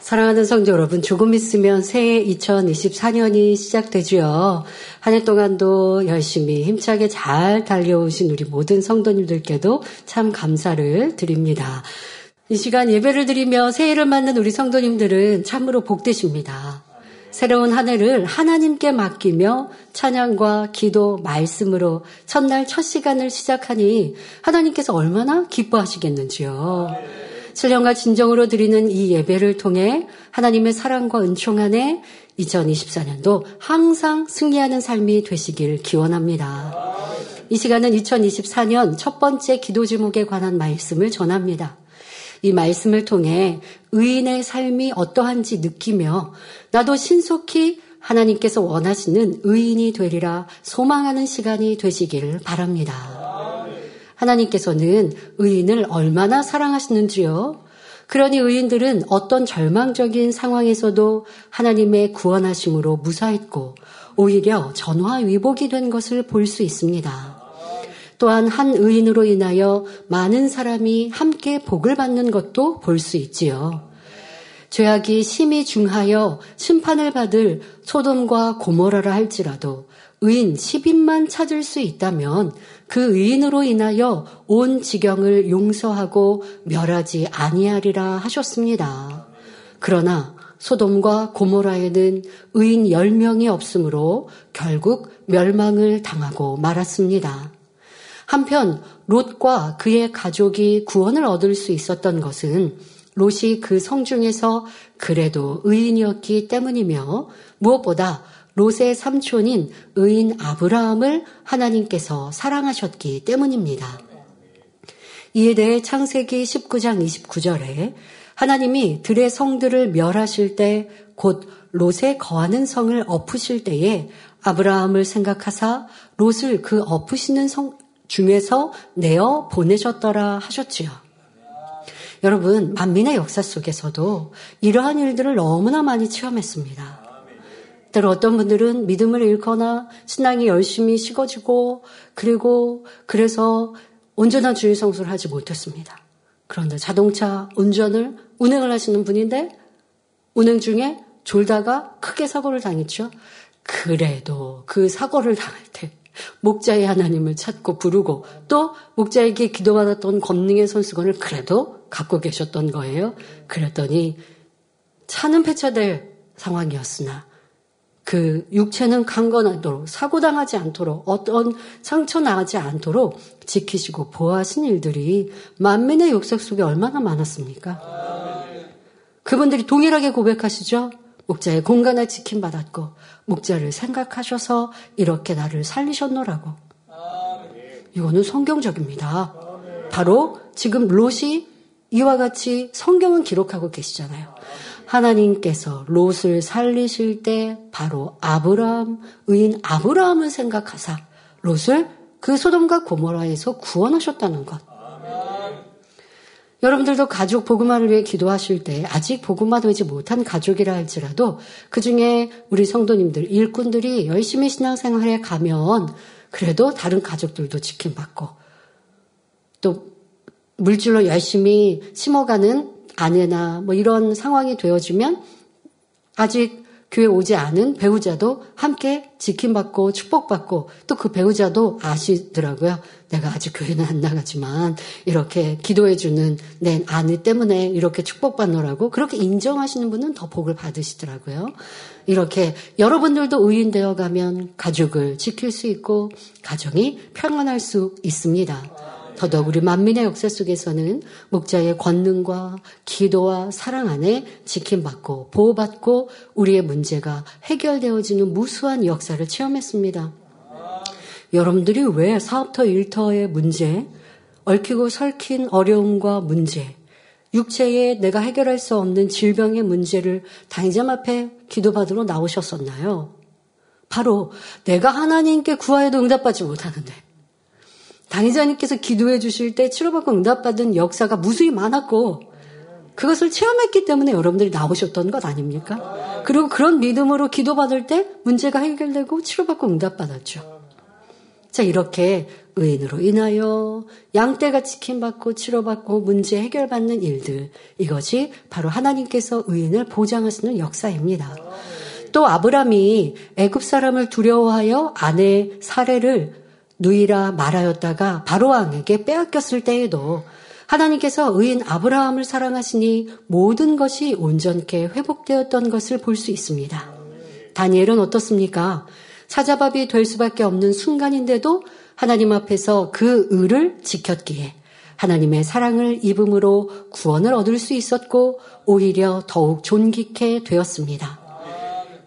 사랑하는 성도 여러분, 조금 있으면 새해 2024년이 시작되지요. 한 해 동안도 열심히 힘차게 잘 달려오신 우리 모든 성도님들께도 참 감사를 드립니다. 이 시간 예배를 드리며 새해를 맞는 우리 성도님들은 참으로 복되십니다. 새로운 한 해를 하나님께 맡기며 찬양과 기도, 말씀으로 첫날 첫 시간을 시작하니 하나님께서 얼마나 기뻐하시겠는지요. 신령과 진정으로 드리는 이 예배를 통해 하나님의 사랑과 은총 안에 2024년도 항상 승리하는 삶이 되시길 기원합니다. 이 시간은 2024년 첫 번째 기도 제목에 관한 말씀을 전합니다. 이 말씀을 통해 의인의 삶이 어떠한지 느끼며 나도 신속히 하나님께서 원하시는 의인이 되리라 소망하는 시간이 되시길 바랍니다. 하나님께서는 의인을 얼마나 사랑하시는지요. 그러니 의인들은 어떤 절망적인 상황에서도 하나님의 구원하심으로 무사했고 오히려 전화위복이 된 것을 볼 수 있습니다. 또한 한 의인으로 인하여 많은 사람이 함께 복을 받는 것도 볼 수 있지요. 죄악이 심히 중하여 심판을 받을 소돔과 고모라라 할지라도 의인 10인만 찾을 수 있다면 그 의인으로 인하여 온 지경을 용서하고 멸하지 아니하리라 하셨습니다. 그러나 소돔과 고모라에는 의인 10명이 없으므로 결국 멸망을 당하고 말았습니다. 한편 롯과 그의 가족이 구원을 얻을 수 있었던 것은 롯이 그 성중에서 그래도 의인이었기 때문이며 무엇보다 롯의 삼촌인 의인 아브라함을 하나님께서 사랑하셨기 때문입니다. 이에 대해 창세기 19장 29절에 하나님이 들의 성들을 멸하실 때 곧 롯에 거하는 성을 엎으실 때에 아브라함을 생각하사 롯을 그 엎으시는 성 중에서 내어 보내셨더라 하셨지요. 여러분, 만민의 역사 속에서도 이러한 일들을 너무나 많이 체험했습니다. 때로 어떤 분들은 믿음을 잃거나 신앙이 열심히 식어지고 그리고 그래서 온전한 주의 성수를 하지 못했습니다. 그런데 자동차 운전을 운행을 하시는 분인데 운행 중에 졸다가 크게 사고를 당했죠. 그래도 그 사고를 당할 때 목자의 하나님을 찾고 부르고 또 목자에게 기도받았던 권능의 손수건을 그래도 갖고 계셨던 거예요. 그랬더니 차는 폐차될 상황이었으나 그 육체는 강건하도록 사고당하지 않도록 어떤 상처 나지 않도록 지키시고 보호하신 일들이 만민의 역사 속에 얼마나 많았습니까? 그분들이 동일하게 고백하시죠. 목자의 공간을 지킴받았고 목자를 생각하셔서 이렇게 나를 살리셨노라고. 이거는 성경적입니다. 바로 지금 롯이 이와 같이 성경은 기록하고 계시잖아요. 하나님께서 롯을 살리실 때 바로 아브라함, 의인 아브라함을 생각하사 롯을 그 소돔과 고모라에서 구원하셨다는 것. 여러분들도 가족 복음화를 위해 기도하실 때 아직 복음화 되지 못한 가족이라 할지라도 그 중에 우리 성도님들, 일꾼들이 열심히 신앙생활에 가면 그래도 다른 가족들도 지킴받고 또 물질로 열심히 심어가는 아내나 뭐 이런 상황이 되어지면 아직 교회 오지 않은 배우자도 함께 지킴받고 축복받고 또 그 배우자도 아시더라고요. 내가 아직 교회는 안 나가지만 이렇게 기도해주는 내 아내 때문에 이렇게 축복받노라고 그렇게 인정하시는 분은 더 복을 받으시더라고요. 이렇게 여러분들도 의인되어 가면 가족을 지킬 수 있고 가정이 평안할 수 있습니다. 더더욱 우리 만민의 역사 속에서는 목자의 권능과 기도와 사랑 안에 지킴받고 보호받고 우리의 문제가 해결되어지는 무수한 역사를 체험했습니다. 여러분들이 왜 사업터 일터의 문제, 얽히고 설킨 어려움과 문제, 육체에 내가 해결할 수 없는 질병의 문제를 당장 앞에 기도받으러 나오셨었나요? 바로 내가 하나님께 구하여도 응답받지 못하는데 당의자님께서 기도해 주실 때 치료받고 응답받은 역사가 무수히 많았고 그것을 체험했기 때문에 여러분들이 나오셨던 것 아닙니까? 그리고 그런 믿음으로 기도받을 때 문제가 해결되고 치료받고 응답받았죠. 자, 이렇게 의인으로 인하여 양떼가 지킴받고 치료받고 문제 해결받는 일들. 이것이 바로 하나님께서 의인을 보장하시는 역사입니다. 또 아브람이 애굽 사람을 두려워하여 아내 사례를 누이라 말하였다가 바로 왕에게 빼앗겼을 때에도 하나님께서 의인 아브라함을 사랑하시니 모든 것이 온전케 회복되었던 것을 볼 수 있습니다. 다니엘은 어떻습니까? 사자밥이 될 수밖에 없는 순간인데도 하나님 앞에서 그 의를 지켰기에 하나님의 사랑을 입음으로 구원을 얻을 수 있었고 오히려 더욱 존귀케 되었습니다.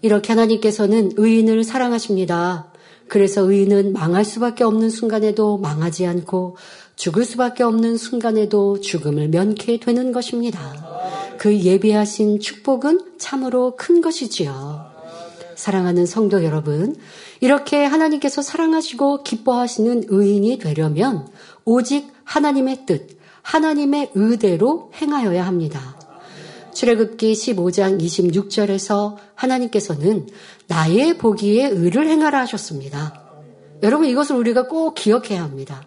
이렇게 하나님께서는 의인을 사랑하십니다. 그래서 의인은 망할 수밖에 없는 순간에도 망하지 않고 죽을 수밖에 없는 순간에도 죽음을 면케 되는 것입니다. 그 예비하신 축복은 참으로 큰 것이지요. 사랑하는 성도 여러분, 이렇게 하나님께서 사랑하시고 기뻐하시는 의인이 되려면 오직 하나님의 뜻, 하나님의 의대로 행하여야 합니다. 출애굽기 15장 26절에서 하나님께서는 나의 보기에 의를 행하라 하셨습니다. 여러분 이것을 우리가 꼭 기억해야 합니다.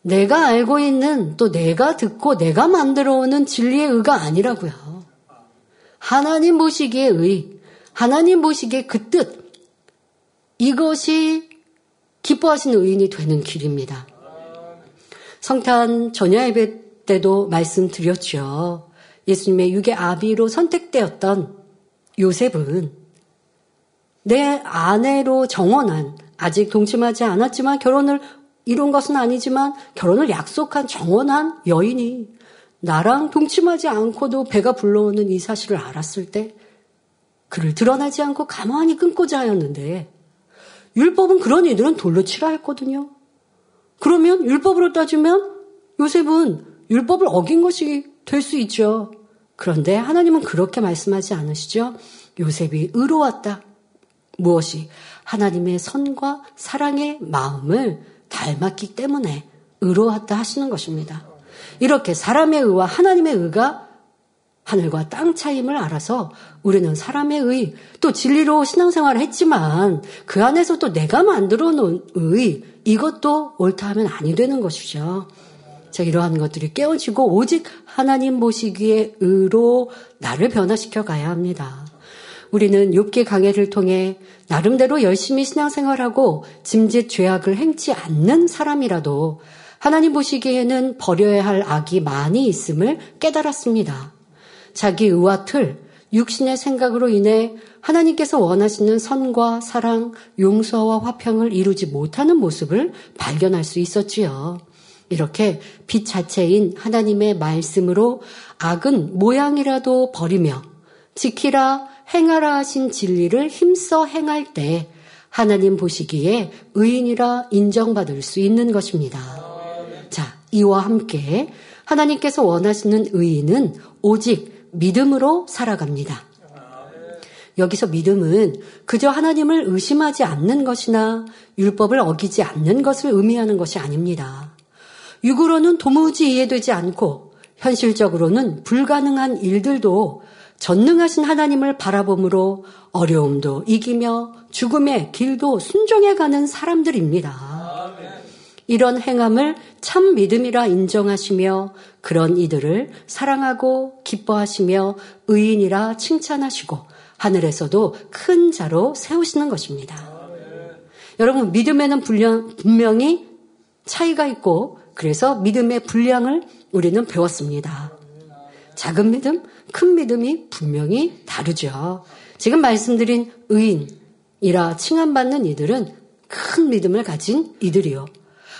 내가 알고 있는 또 내가 듣고 내가 만들어 오는 진리의 의가 아니라고요. 하나님 보시기에 의, 하나님 보시기에 그 뜻, 이것이 기뻐하시는 의인이 되는 길입니다. 성탄 전야 예배 때도 말씀드렸죠. 예수님의 육의 아비로 선택되었던 요셉은 내 아내로 정원한 아직 동침하지 않았지만 결혼을 이룬 것은 아니지만 결혼을 약속한 정원한 여인이 나랑 동침하지 않고도 배가 불러오는 이 사실을 알았을 때 그를 드러나지 않고 가만히 끊고자 하였는데 율법은 그런 이들은 돌로 치라 했거든요. 그러면 율법으로 따지면 요셉은 율법을 어긴 것이 될 수 있죠. 그런데 하나님은 그렇게 말씀하지 않으시죠. 요셉이 의로웠다. 무엇이? 하나님의 선과 사랑의 마음을 닮았기 때문에 의로웠다 하시는 것입니다. 이렇게 사람의 의와 하나님의 의가 하늘과 땅 차임을 알아서 우리는 사람의 의, 또 진리로 신앙생활을 했지만 그 안에서 또 내가 만들어 놓은 의, 이것도 옳다 하면 아니 되는 것이죠. 자, 이러한 것들이 깨어지고 오직 하나님 보시기에 의로 나를 변화시켜 가야 합니다. 우리는 욥기 강해를 통해 나름대로 열심히 신앙생활하고 짐짓 죄악을 행치 않는 사람이라도 하나님 보시기에는 버려야 할 악이 많이 있음을 깨달았습니다. 자기 의와 틀, 육신의 생각으로 인해 하나님께서 원하시는 선과 사랑, 용서와 화평을 이루지 못하는 모습을 발견할 수 있었지요. 이렇게 빛 자체인 하나님의 말씀으로 악은 모양이라도 버리며 지키라 행하라 하신 진리를 힘써 행할 때 하나님 보시기에 의인이라 인정받을 수 있는 것입니다. 자, 이와 함께 하나님께서 원하시는 의인은 오직 믿음으로 살아갑니다. 여기서 믿음은 그저 하나님을 의심하지 않는 것이나 율법을 어기지 않는 것을 의미하는 것이 아닙니다. 육으로는 도무지 이해되지 않고 현실적으로는 불가능한 일들도 전능하신 하나님을 바라봄으로 어려움도 이기며 죽음의 길도 순종해 가는 사람들입니다. 이런 행함을 참 믿음이라 인정하시며 그런 이들을 사랑하고 기뻐하시며 의인이라 칭찬하시고 하늘에서도 큰 자로 세우시는 것입니다. 여러분, 믿음에는 분명히 차이가 있고 그래서 믿음의 분량을 우리는 배웠습니다. 작은 믿음, 큰 믿음이 분명히 다르죠. 지금 말씀드린 의인이라 칭함받는 이들은 큰 믿음을 가진 이들이요.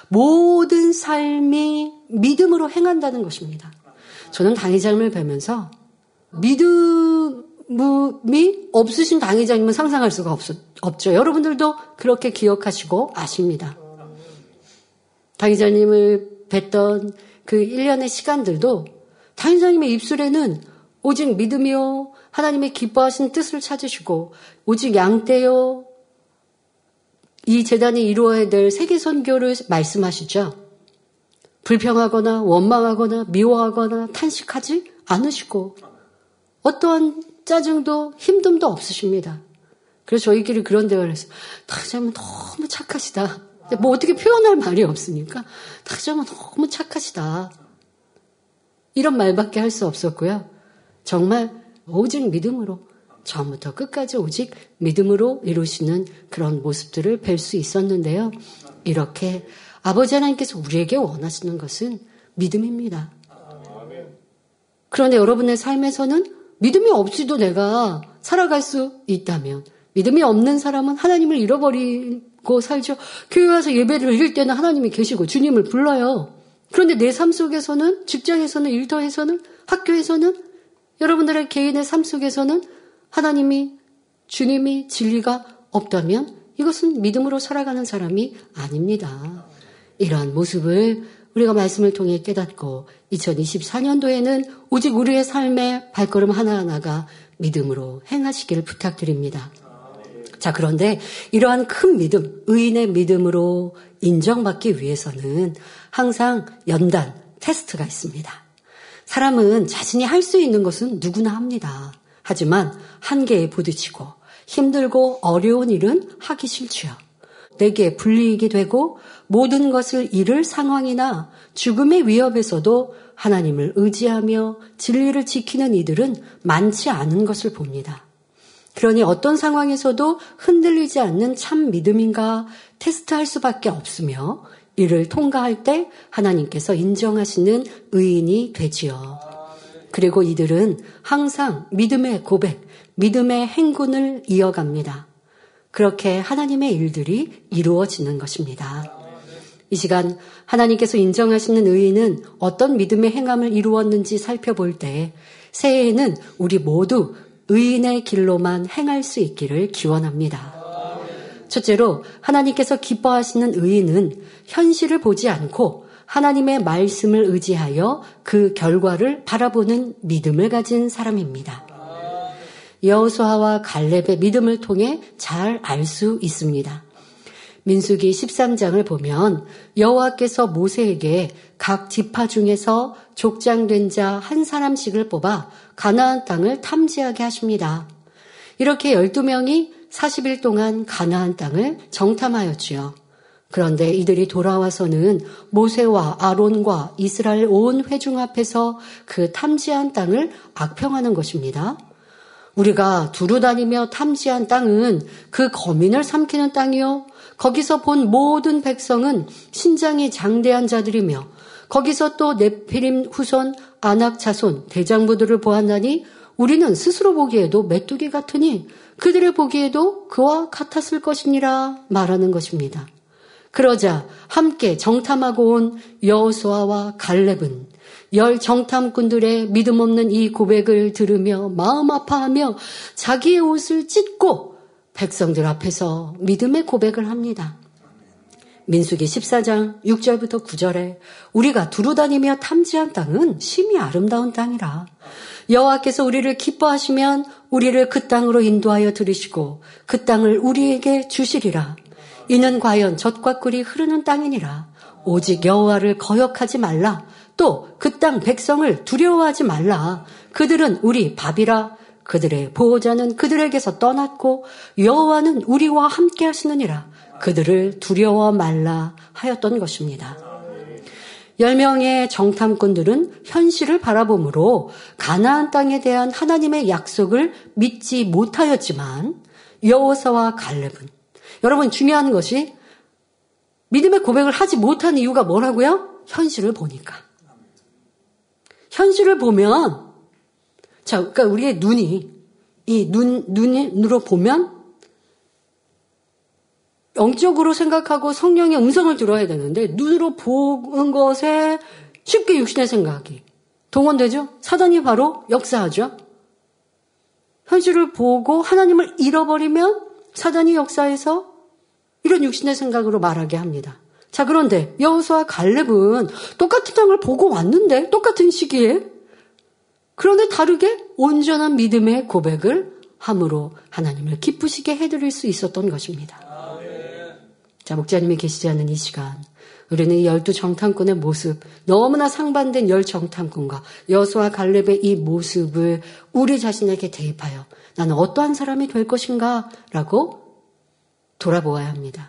모든 삶이 믿음으로 행한다는 것입니다. 저는 당회장님을 뵈면서 믿음이 없으신 당회장님은 상상할 수가 없, 없죠. 여러분들도 그렇게 기억하시고 아십니다. 당회장님을 뵀던 그 1년의 시간들도 당회장님의 입술에는 오직 믿음이요. 하나님의 기뻐하신 뜻을 찾으시고 오직 양떼요. 이 재단이 이루어야 될 세계 선교를 말씀하시죠. 불평하거나 원망하거나 미워하거나 탄식하지 않으시고 어떠한 짜증도 힘듦도 없으십니다. 그래서 저희끼리 그런 대화를 했어요. 당장은 너무 착하시다. 뭐 어떻게 표현할 말이 없으니까 다정은 너무 착하시다. 이런 말밖에 할 수 없었고요. 정말 오직 믿음으로 처음부터 끝까지 오직 믿음으로 이루시는 그런 모습들을 뵐 수 있었는데요. 이렇게 아버지 하나님께서 우리에게 원하시는 것은 믿음입니다. 그런데 여러분의 삶에서는 믿음이 없이도 내가 살아갈 수 있다면 믿음이 없는 사람은 하나님을 잃어버 리고 살죠. 교회 와서 예배를 드릴 때는 하나님이 계시고 주님을 불러요. 그런데 내 삶 속에서는 직장에서는 일터에서는 학교에서는 여러분들의 개인의 삶 속에서는 하나님이 주님이 진리가 없다면 이것은 믿음으로 살아가는 사람이 아닙니다. 이러한 모습을 우리가 말씀을 통해 깨닫고 2024년도에는 오직 우리의 삶의 발걸음 하나하나가 믿음으로 행하시기를 부탁드립니다. 자, 그런데 이러한 큰 믿음, 의인의 믿음으로 인정받기 위해서는 항상 연단, 테스트가 있습니다. 사람은 자신이 할 수 있는 것은 누구나 합니다. 하지만 한계에 부딪히고 힘들고 어려운 일은 하기 싫지요. 내게 불리익이 되고 모든 것을 잃을 상황이나 죽음의 위협에서도 하나님을 의지하며 진리를 지키는 이들은 많지 않은 것을 봅니다. 그러니 어떤 상황에서도 흔들리지 않는 참 믿음인가 테스트할 수밖에 없으며 이를 통과할 때 하나님께서 인정하시는 의인이 되지요. 그리고 이들은 항상 믿음의 고백, 믿음의 행군을 이어갑니다. 그렇게 하나님의 일들이 이루어지는 것입니다. 이 시간 하나님께서 인정하시는 의인은 어떤 믿음의 행함을 이루었는지 살펴볼 때 새해에는 우리 모두 의인의 길로만 행할 수 있기를 기원합니다. 첫째로 하나님께서 기뻐하시는 의인은 현실을 보지 않고 하나님의 말씀을 의지하여 그 결과를 바라보는 믿음을 가진 사람입니다. 여호수아와 갈렙의 믿음을 통해 잘 알 수 있습니다. 민수기 13장을 보면 여호와께서 모세에게 각 지파 중에서 족장된 자 한 사람씩을 뽑아 가나안 땅을 탐지하게 하십니다. 이렇게 12명이 40일 동안 가나안 땅을 정탐하였지요. 그런데 이들이 돌아와서는 모세와 아론과 이스라엘 온 회중 앞에서 그 탐지한 땅을 악평하는 것입니다. 우리가 두루 다니며 탐지한 땅은 그 거민을 삼키는 땅이요. 거기서 본 모든 백성은 신장이 장대한 자들이며 거기서 또 네피림 후손 아낙 자손 대장부들을 보았나니 우리는 스스로 보기에도 메뚜기 같으니 그들의 보기에도 그와 같았을 것이니라 말하는 것입니다. 그러자 함께 정탐하고 온 여호수아와 갈렙은 열 정탐꾼들의 믿음 없는 이 고백을 들으며 마음 아파하며 자기의 옷을 찢고 백성들 앞에서 믿음의 고백을 합니다. 민수기 14장 6절부터 9절에 우리가 두루다니며 탐지한 땅은 심히 아름다운 땅이라. 여호와께서 우리를 기뻐하시면 우리를 그 땅으로 인도하여 들으시고 그 땅을 우리에게 주시리라. 이는 과연 젖과 꿀이 흐르는 땅이니라. 오직 여호와를 거역하지 말라. 또 그 땅 백성을 두려워하지 말라. 그들은 우리 밥이라. 그들의 보호자는 그들에게서 떠났고 여호와는 우리와 함께 하시느니라. 그들을 두려워 말라 하였던 것입니다. 10명의 정탐꾼들은 현실을 바라보므로 가나안 땅에 대한 하나님의 약속을 믿지 못하였지만 여호사와 갈렙은 여러분 중요한 것이 믿음의 고백을 하지 못한 이유가 뭐라고요? 현실을 보니까. 현실을 보면 자, 그러니까 우리의 눈이 이 눈, 눈으로 보면 영적으로 생각하고 성령의 음성을 들어야 되는데 눈으로 보는 것에 쉽게 육신의 생각이 동원되죠? 사단이 바로 역사하죠? 현실을 보고 하나님을 잃어버리면 사단이 역사해서 이런 육신의 생각으로 말하게 합니다. 자, 그런데 여호수와 갈렙은 똑같은 땅을 보고 왔는데 똑같은 시기에 그런데 다르게 온전한 믿음의 고백을 함으로 하나님을 기쁘시게 해드릴 수 있었던 것입니다. 자, 목자님이 계시지 않는 이 시간, 우리는 이 열두 정탐꾼의 모습, 너무나 상반된 열 정탐꾼과 여수와 갈렙의 이 모습을 우리 자신에게 대입하여 나는 어떠한 사람이 될 것인가? 라고 돌아보아야 합니다.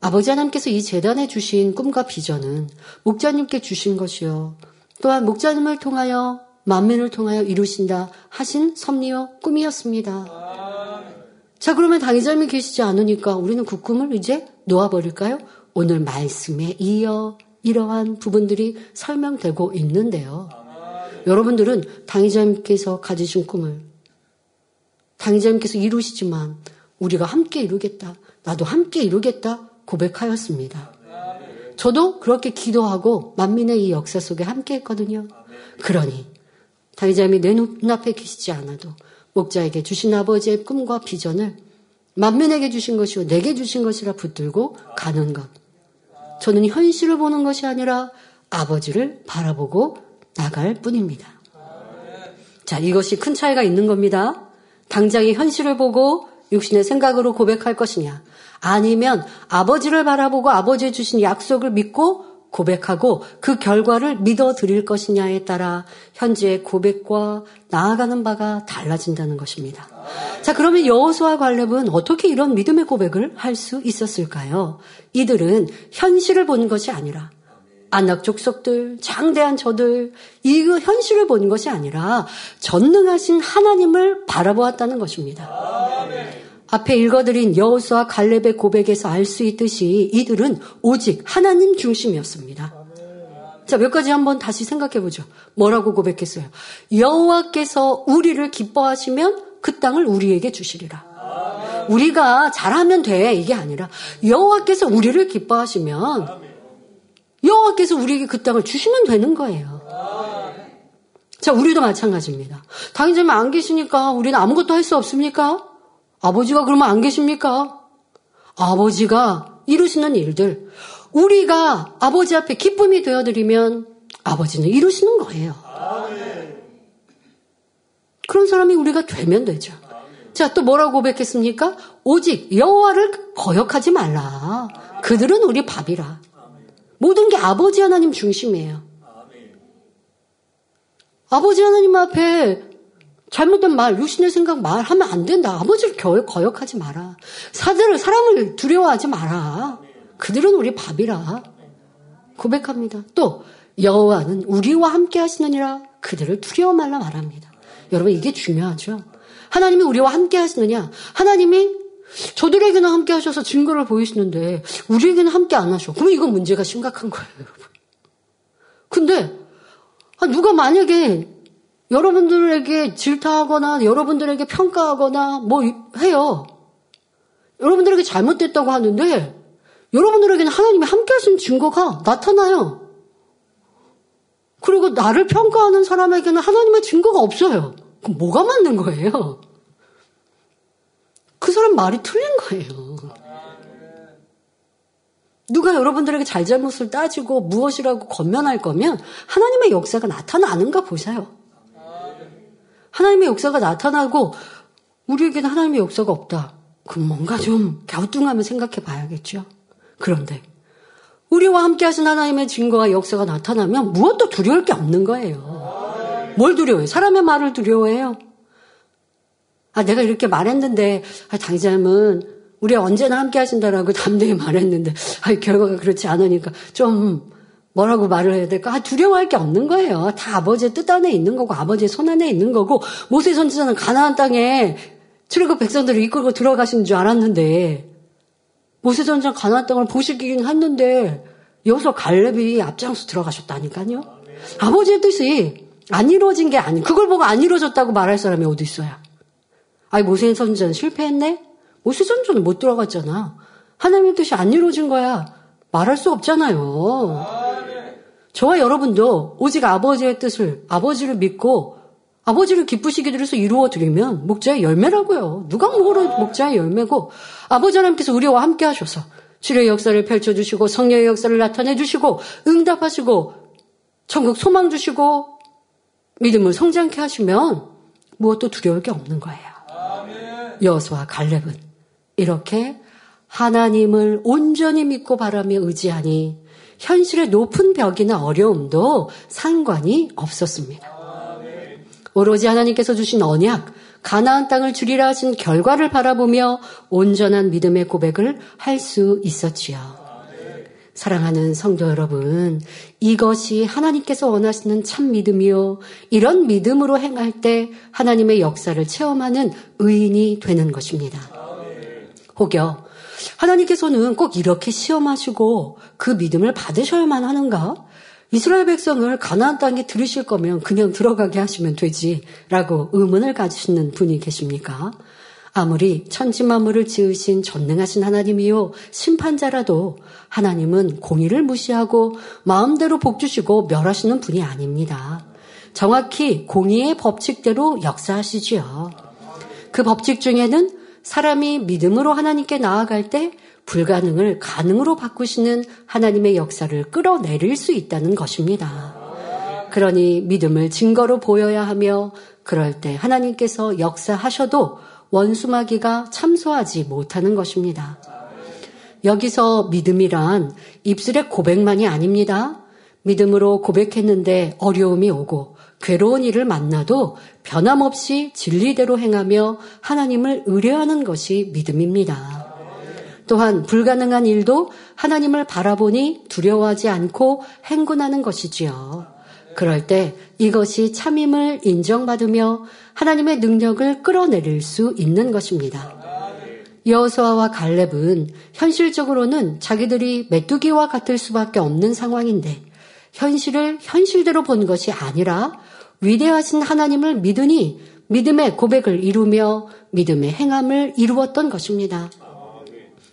아버지 하나님께서 이 재단에 주신 꿈과 비전은 목자님께 주신 것이요. 또한 목자님을 통하여 만면을 통하여 이루신다 하신 섭리와 꿈이었습니다. 자, 그러면 당의자님이 계시지 않으니까 우리는 그 꿈을 이제 놓아버릴까요? 오늘 말씀에 이어 이러한 부분들이 설명되고 있는데요. 여러분들은 당의자님께서 가지신 꿈을 당의자님께서 이루시지만 우리가 함께 이루겠다. 나도 함께 이루겠다. 고백하였습니다. 저도 그렇게 기도하고 만민의 이 역사 속에 함께 했거든요. 그러니 당의자님이 내 눈앞에 계시지 않아도 목자에게 주신 아버지의 꿈과 비전을 만민에게 주신 것이고 내게 주신 것이라 붙들고 가는 것. 저는 현실을 보는 것이 아니라 아버지를 바라보고 나갈 뿐입니다. 자, 이것이 큰 차이가 있는 겁니다. 당장의 현실을 보고 육신의 생각으로 고백할 것이냐. 아니면 아버지를 바라보고 아버지의 주신 약속을 믿고 고백하고 그 결과를 믿어 드릴 것이냐에 따라 현재의 고백과 나아가는 바가 달라진다는 것입니다. 자, 그러면 여호수아 관렙은 어떻게 이런 믿음의 고백을 할 수 있었을까요? 이들은 현실을 보는 것이 아니라 안락 족속들, 장대한 저들, 이 현실을 보는 것이 아니라 전능하신 하나님을 바라보았다는 것입니다. 앞에 읽어드린 여호수아 갈렙의 고백에서 알 수 있듯이 이들은 오직 하나님 중심이었습니다. 자, 몇 가지 한번 다시 생각해 보죠. 뭐라고 고백했어요? 여호와께서 우리를 기뻐하시면 그 땅을 우리에게 주시리라. 우리가 잘하면 돼 이게 아니라 여호와께서 우리를 기뻐하시면 여호와께서 우리에게 그 땅을 주시면 되는 거예요. 자, 우리도 마찬가지입니다. 당연히 안 계시니까 우리는 아무것도 할 수 없습니까? 아버지가 그러면 안 계십니까? 아버지가 이루시는 일들, 우리가 아버지 앞에 기쁨이 되어드리면 아버지는 이루시는 거예요. 그런 사람이 우리가 되면 되죠. 자, 또 뭐라고 고백했습니까? 오직 여호와를 거역하지 말라. 그들은 우리 밥이라. 모든 게 아버지 하나님 중심이에요. 아버지 하나님 앞에 잘못된 말, 육신의 생각 말하면 안 된다. 아버지를 거역하지 마라. 사들을 사람을 두려워하지 마라. 그들은 우리 밥이라. 고백합니다. 또 여호와는 우리와 함께 하시느니라 그들을 두려워 말라 말합니다. 여러분 이게 중요하죠. 하나님이 우리와 함께 하시느냐? 하나님이 저들에게는 함께 하셔서 증거를 보이시는데 우리에게는 함께 안 하셔. 그럼 이건 문제가 심각한 거예요, 여러분. 근데 아, 누가 만약에 여러분들에게 질타하거나 여러분들에게 평가하거나 뭐 해요. 여러분들에게 잘못됐다고 하는데 여러분들에게는 하나님이 함께 하신 증거가 나타나요. 그리고 나를 평가하는 사람에게는 하나님의 증거가 없어요. 그럼 뭐가 맞는 거예요? 그 사람 말이 틀린 거예요. 누가 여러분들에게 잘잘못을 따지고 무엇이라고 건면할 거면 하나님의 역사가 나타나는가 보세요. 하나님의 역사가 나타나고 우리에게는 하나님의 역사가 없다. 그럼 뭔가 좀 갸우뚱하면 생각해 봐야겠죠. 그런데 우리와 함께 하신 하나님의 증거와 역사가 나타나면 무엇도 두려울 게 없는 거예요. 뭘 두려워해요? 사람의 말을 두려워해요? 아, 내가 이렇게 말했는데, 아, 당장은 우리 언제나 함께 하신다라고 담대히 말했는데, 아, 결과가 그렇지 않으니까 좀 뭐라고 말을 해야 될까? 아, 두려워할 게 없는 거예요. 다 아버지의 뜻 안에 있는 거고, 아버지의 손 안에 있는 거고, 모세 선지자는 가나안 땅에 출애굽 백성들을 이끌고 들어가신 줄 알았는데, 모세 선지자 가나안 땅을 보시긴 했는데, 여기서 갈렙이 앞장서 들어가셨다니까요. 아버지의 뜻이 안 이루어진 게 아니, 그걸 보고 안 이루어졌다고 말할 사람이 어디 있어요? 아니, 모세 선지자는 실패했네? 모세 선지자는 못 들어갔잖아. 하나님의 뜻이 안 이루어진 거야. 말할 수 없잖아요. 저와 여러분도 오직 아버지의 뜻을 아버지를 믿고 아버지를 기쁘시게 드려서 이루어 드리면 목자의 열매라고요. 누가 뭐로 목자의 열매고 아버지 하나님께서 우리와 함께 하셔서 치료의 역사를 펼쳐 주시고 성령의 역사를 나타내 주시고 응답하시고 천국 소망 주시고 믿음을 성장케 하시면 무엇도 두려울 게 없는 거예요. 여수와 갈렙은 이렇게 하나님을 온전히 믿고 바라며 의지하니 현실의 높은 벽이나 어려움도 상관이 없었습니다. 오로지 하나님께서 주신 언약, 가나안 땅을 주리라 하신 결과를 바라보며 온전한 믿음의 고백을 할 수 있었지요. 사랑하는 성도 여러분, 이것이 하나님께서 원하시는 참 믿음이요. 이런 믿음으로 행할 때 하나님의 역사를 체험하는 의인이 되는 것입니다. 혹여 하나님께서는 꼭 이렇게 시험하시고 그 믿음을 받으셔야만 하는가? 이스라엘 백성을 가나안 땅에 들으실 거면 그냥 들어가게 하시면 되지라고 의문을 가지시는 분이 계십니까? 아무리 천지 만물을 지으신 전능하신 하나님이요 심판자라도 하나님은 공의를 무시하고 마음대로 복 주시고 멸하시는 분이 아닙니다. 정확히 공의의 법칙대로 역사하시지요. 그 법칙 중에는 사람이 믿음으로 하나님께 나아갈 때 불가능을 가능으로 바꾸시는 하나님의 역사를 끌어내릴 수 있다는 것입니다. 그러니 믿음을 증거로 보여야 하며 그럴 때 하나님께서 역사하셔도 원수마귀가 참소하지 못하는 것입니다. 여기서 믿음이란 입술의 고백만이 아닙니다. 믿음으로 고백했는데 어려움이 오고 괴로운 일을 만나도 변함없이 진리대로 행하며 하나님을 의뢰하는 것이 믿음입니다. 또한 불가능한 일도 하나님을 바라보니 두려워하지 않고 행군하는 것이지요. 그럴 때 이것이 참임을 인정받으며 하나님의 능력을 끌어내릴 수 있는 것입니다. 여호수아와 갈렙은 현실적으로는 자기들이 메뚜기와 같을 수밖에 없는 상황인데 현실을 현실대로 본 것이 아니라 위대하신 하나님을 믿으니 믿음의 고백을 이루며 믿음의 행함을 이루었던 것입니다.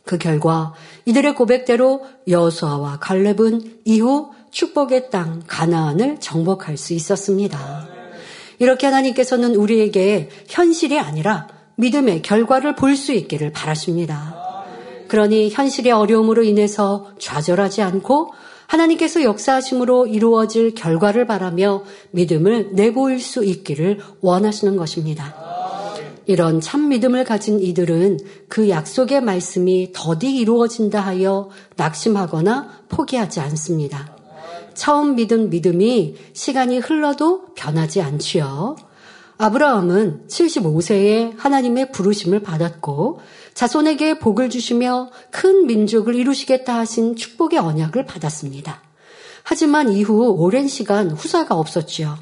그 결과 이들의 고백대로 여호수아와 갈렙은 이후 축복의 땅 가나안을 정복할 수 있었습니다. 이렇게 하나님께서는 우리에게 현실이 아니라 믿음의 결과를 볼 수 있기를 바라십니다. 그러니 현실의 어려움으로 인해서 좌절하지 않고 하나님께서 역사하심으로 이루어질 결과를 바라며 믿음을 내보일 수 있기를 원하시는 것입니다. 이런 참 믿음을 가진 이들은 그 약속의 말씀이 더디 이루어진다 하여 낙심하거나 포기하지 않습니다. 처음 믿은 믿음이 시간이 흘러도 변하지 않지요. 아브라함은 75세에 하나님의 부르심을 받았고 자손에게 복을 주시며 큰 민족을 이루시겠다 하신 축복의 언약을 받았습니다. 하지만 이후 오랜 시간 후사가 없었지요.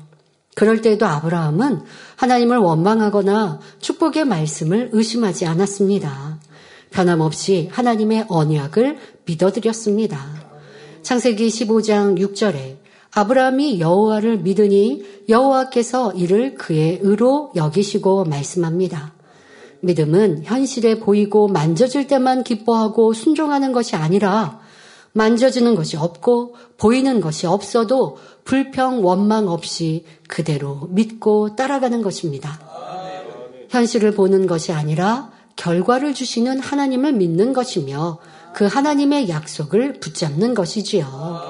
그럴 때에도 아브라함은 하나님을 원망하거나 축복의 말씀을 의심하지 않았습니다. 변함없이 하나님의 언약을 믿어드렸습니다. 창세기 15장 6절에 아브라함이 여호와를 믿으니 여호와께서 이를 그의 의로 여기시고 말씀합니다. 믿음은 현실에 보이고 만져질 때만 기뻐하고 순종하는 것이 아니라 만져지는 것이 없고 보이는 것이 없어도 불평, 원망 없이 그대로 믿고 따라가는 것입니다. 현실을 보는 것이 아니라 결과를 주시는 하나님을 믿는 것이며 그 하나님의 약속을 붙잡는 것이지요.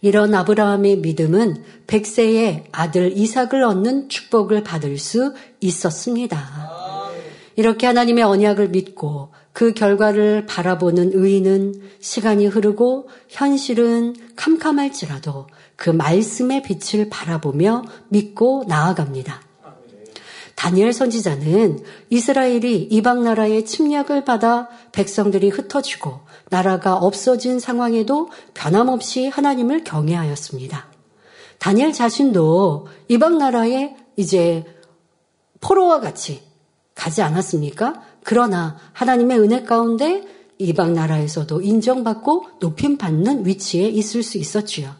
이런 아브라함의 믿음은 백세의 아들 이삭을 얻는 축복을 받을 수 있었습니다. 이렇게 하나님의 언약을 믿고 그 결과를 바라보는 의인은 시간이 흐르고 현실은 캄캄할지라도 그 말씀의 빛을 바라보며 믿고 나아갑니다. 다니엘 선지자는 이스라엘이 이방 나라의 침략을 받아 백성들이 흩어지고 나라가 없어진 상황에도 변함없이 하나님을 경외하였습니다. 다니엘 자신도 이방 나라에 이제 포로와 같이 가지 않았습니까? 그러나 하나님의 은혜 가운데 이방 나라에서도 인정받고 높임받는 위치에 있을 수 있었지요.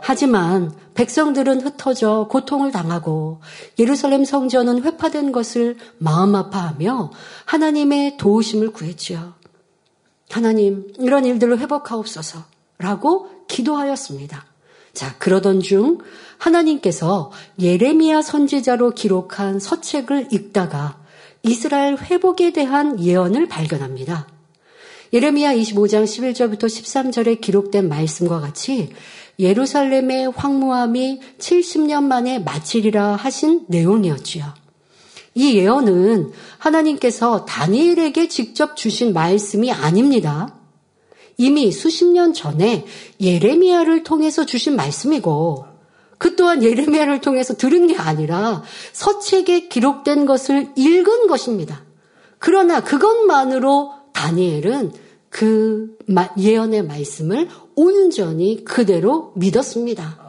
하지만 백성들은 흩어져 고통을 당하고 예루살렘 성전은 회파된 것을 마음 아파하며 하나님의 도우심을 구했지요. 하나님, 이런 일들을 회복하옵소서. 라고 기도하였습니다. 자, 그러던 중 하나님께서 예레미야 선지자로 기록한 서책을 읽다가 이스라엘 회복에 대한 예언을 발견합니다. 예레미야 25장 11절부터 13절에 기록된 말씀과 같이 예루살렘의 황무함이 70년 만에 마치리라 하신 내용이었지요. 이 예언은 하나님께서 다니엘에게 직접 주신 말씀이 아닙니다. 이미 수십 년 전에 예레미야를 통해서 주신 말씀이고 그 또한 예레미야를 통해서 들은 게 아니라 서책에 기록된 것을 읽은 것입니다. 그러나 그것만으로 다니엘은 그 예언의 말씀을 온전히 그대로 믿었습니다.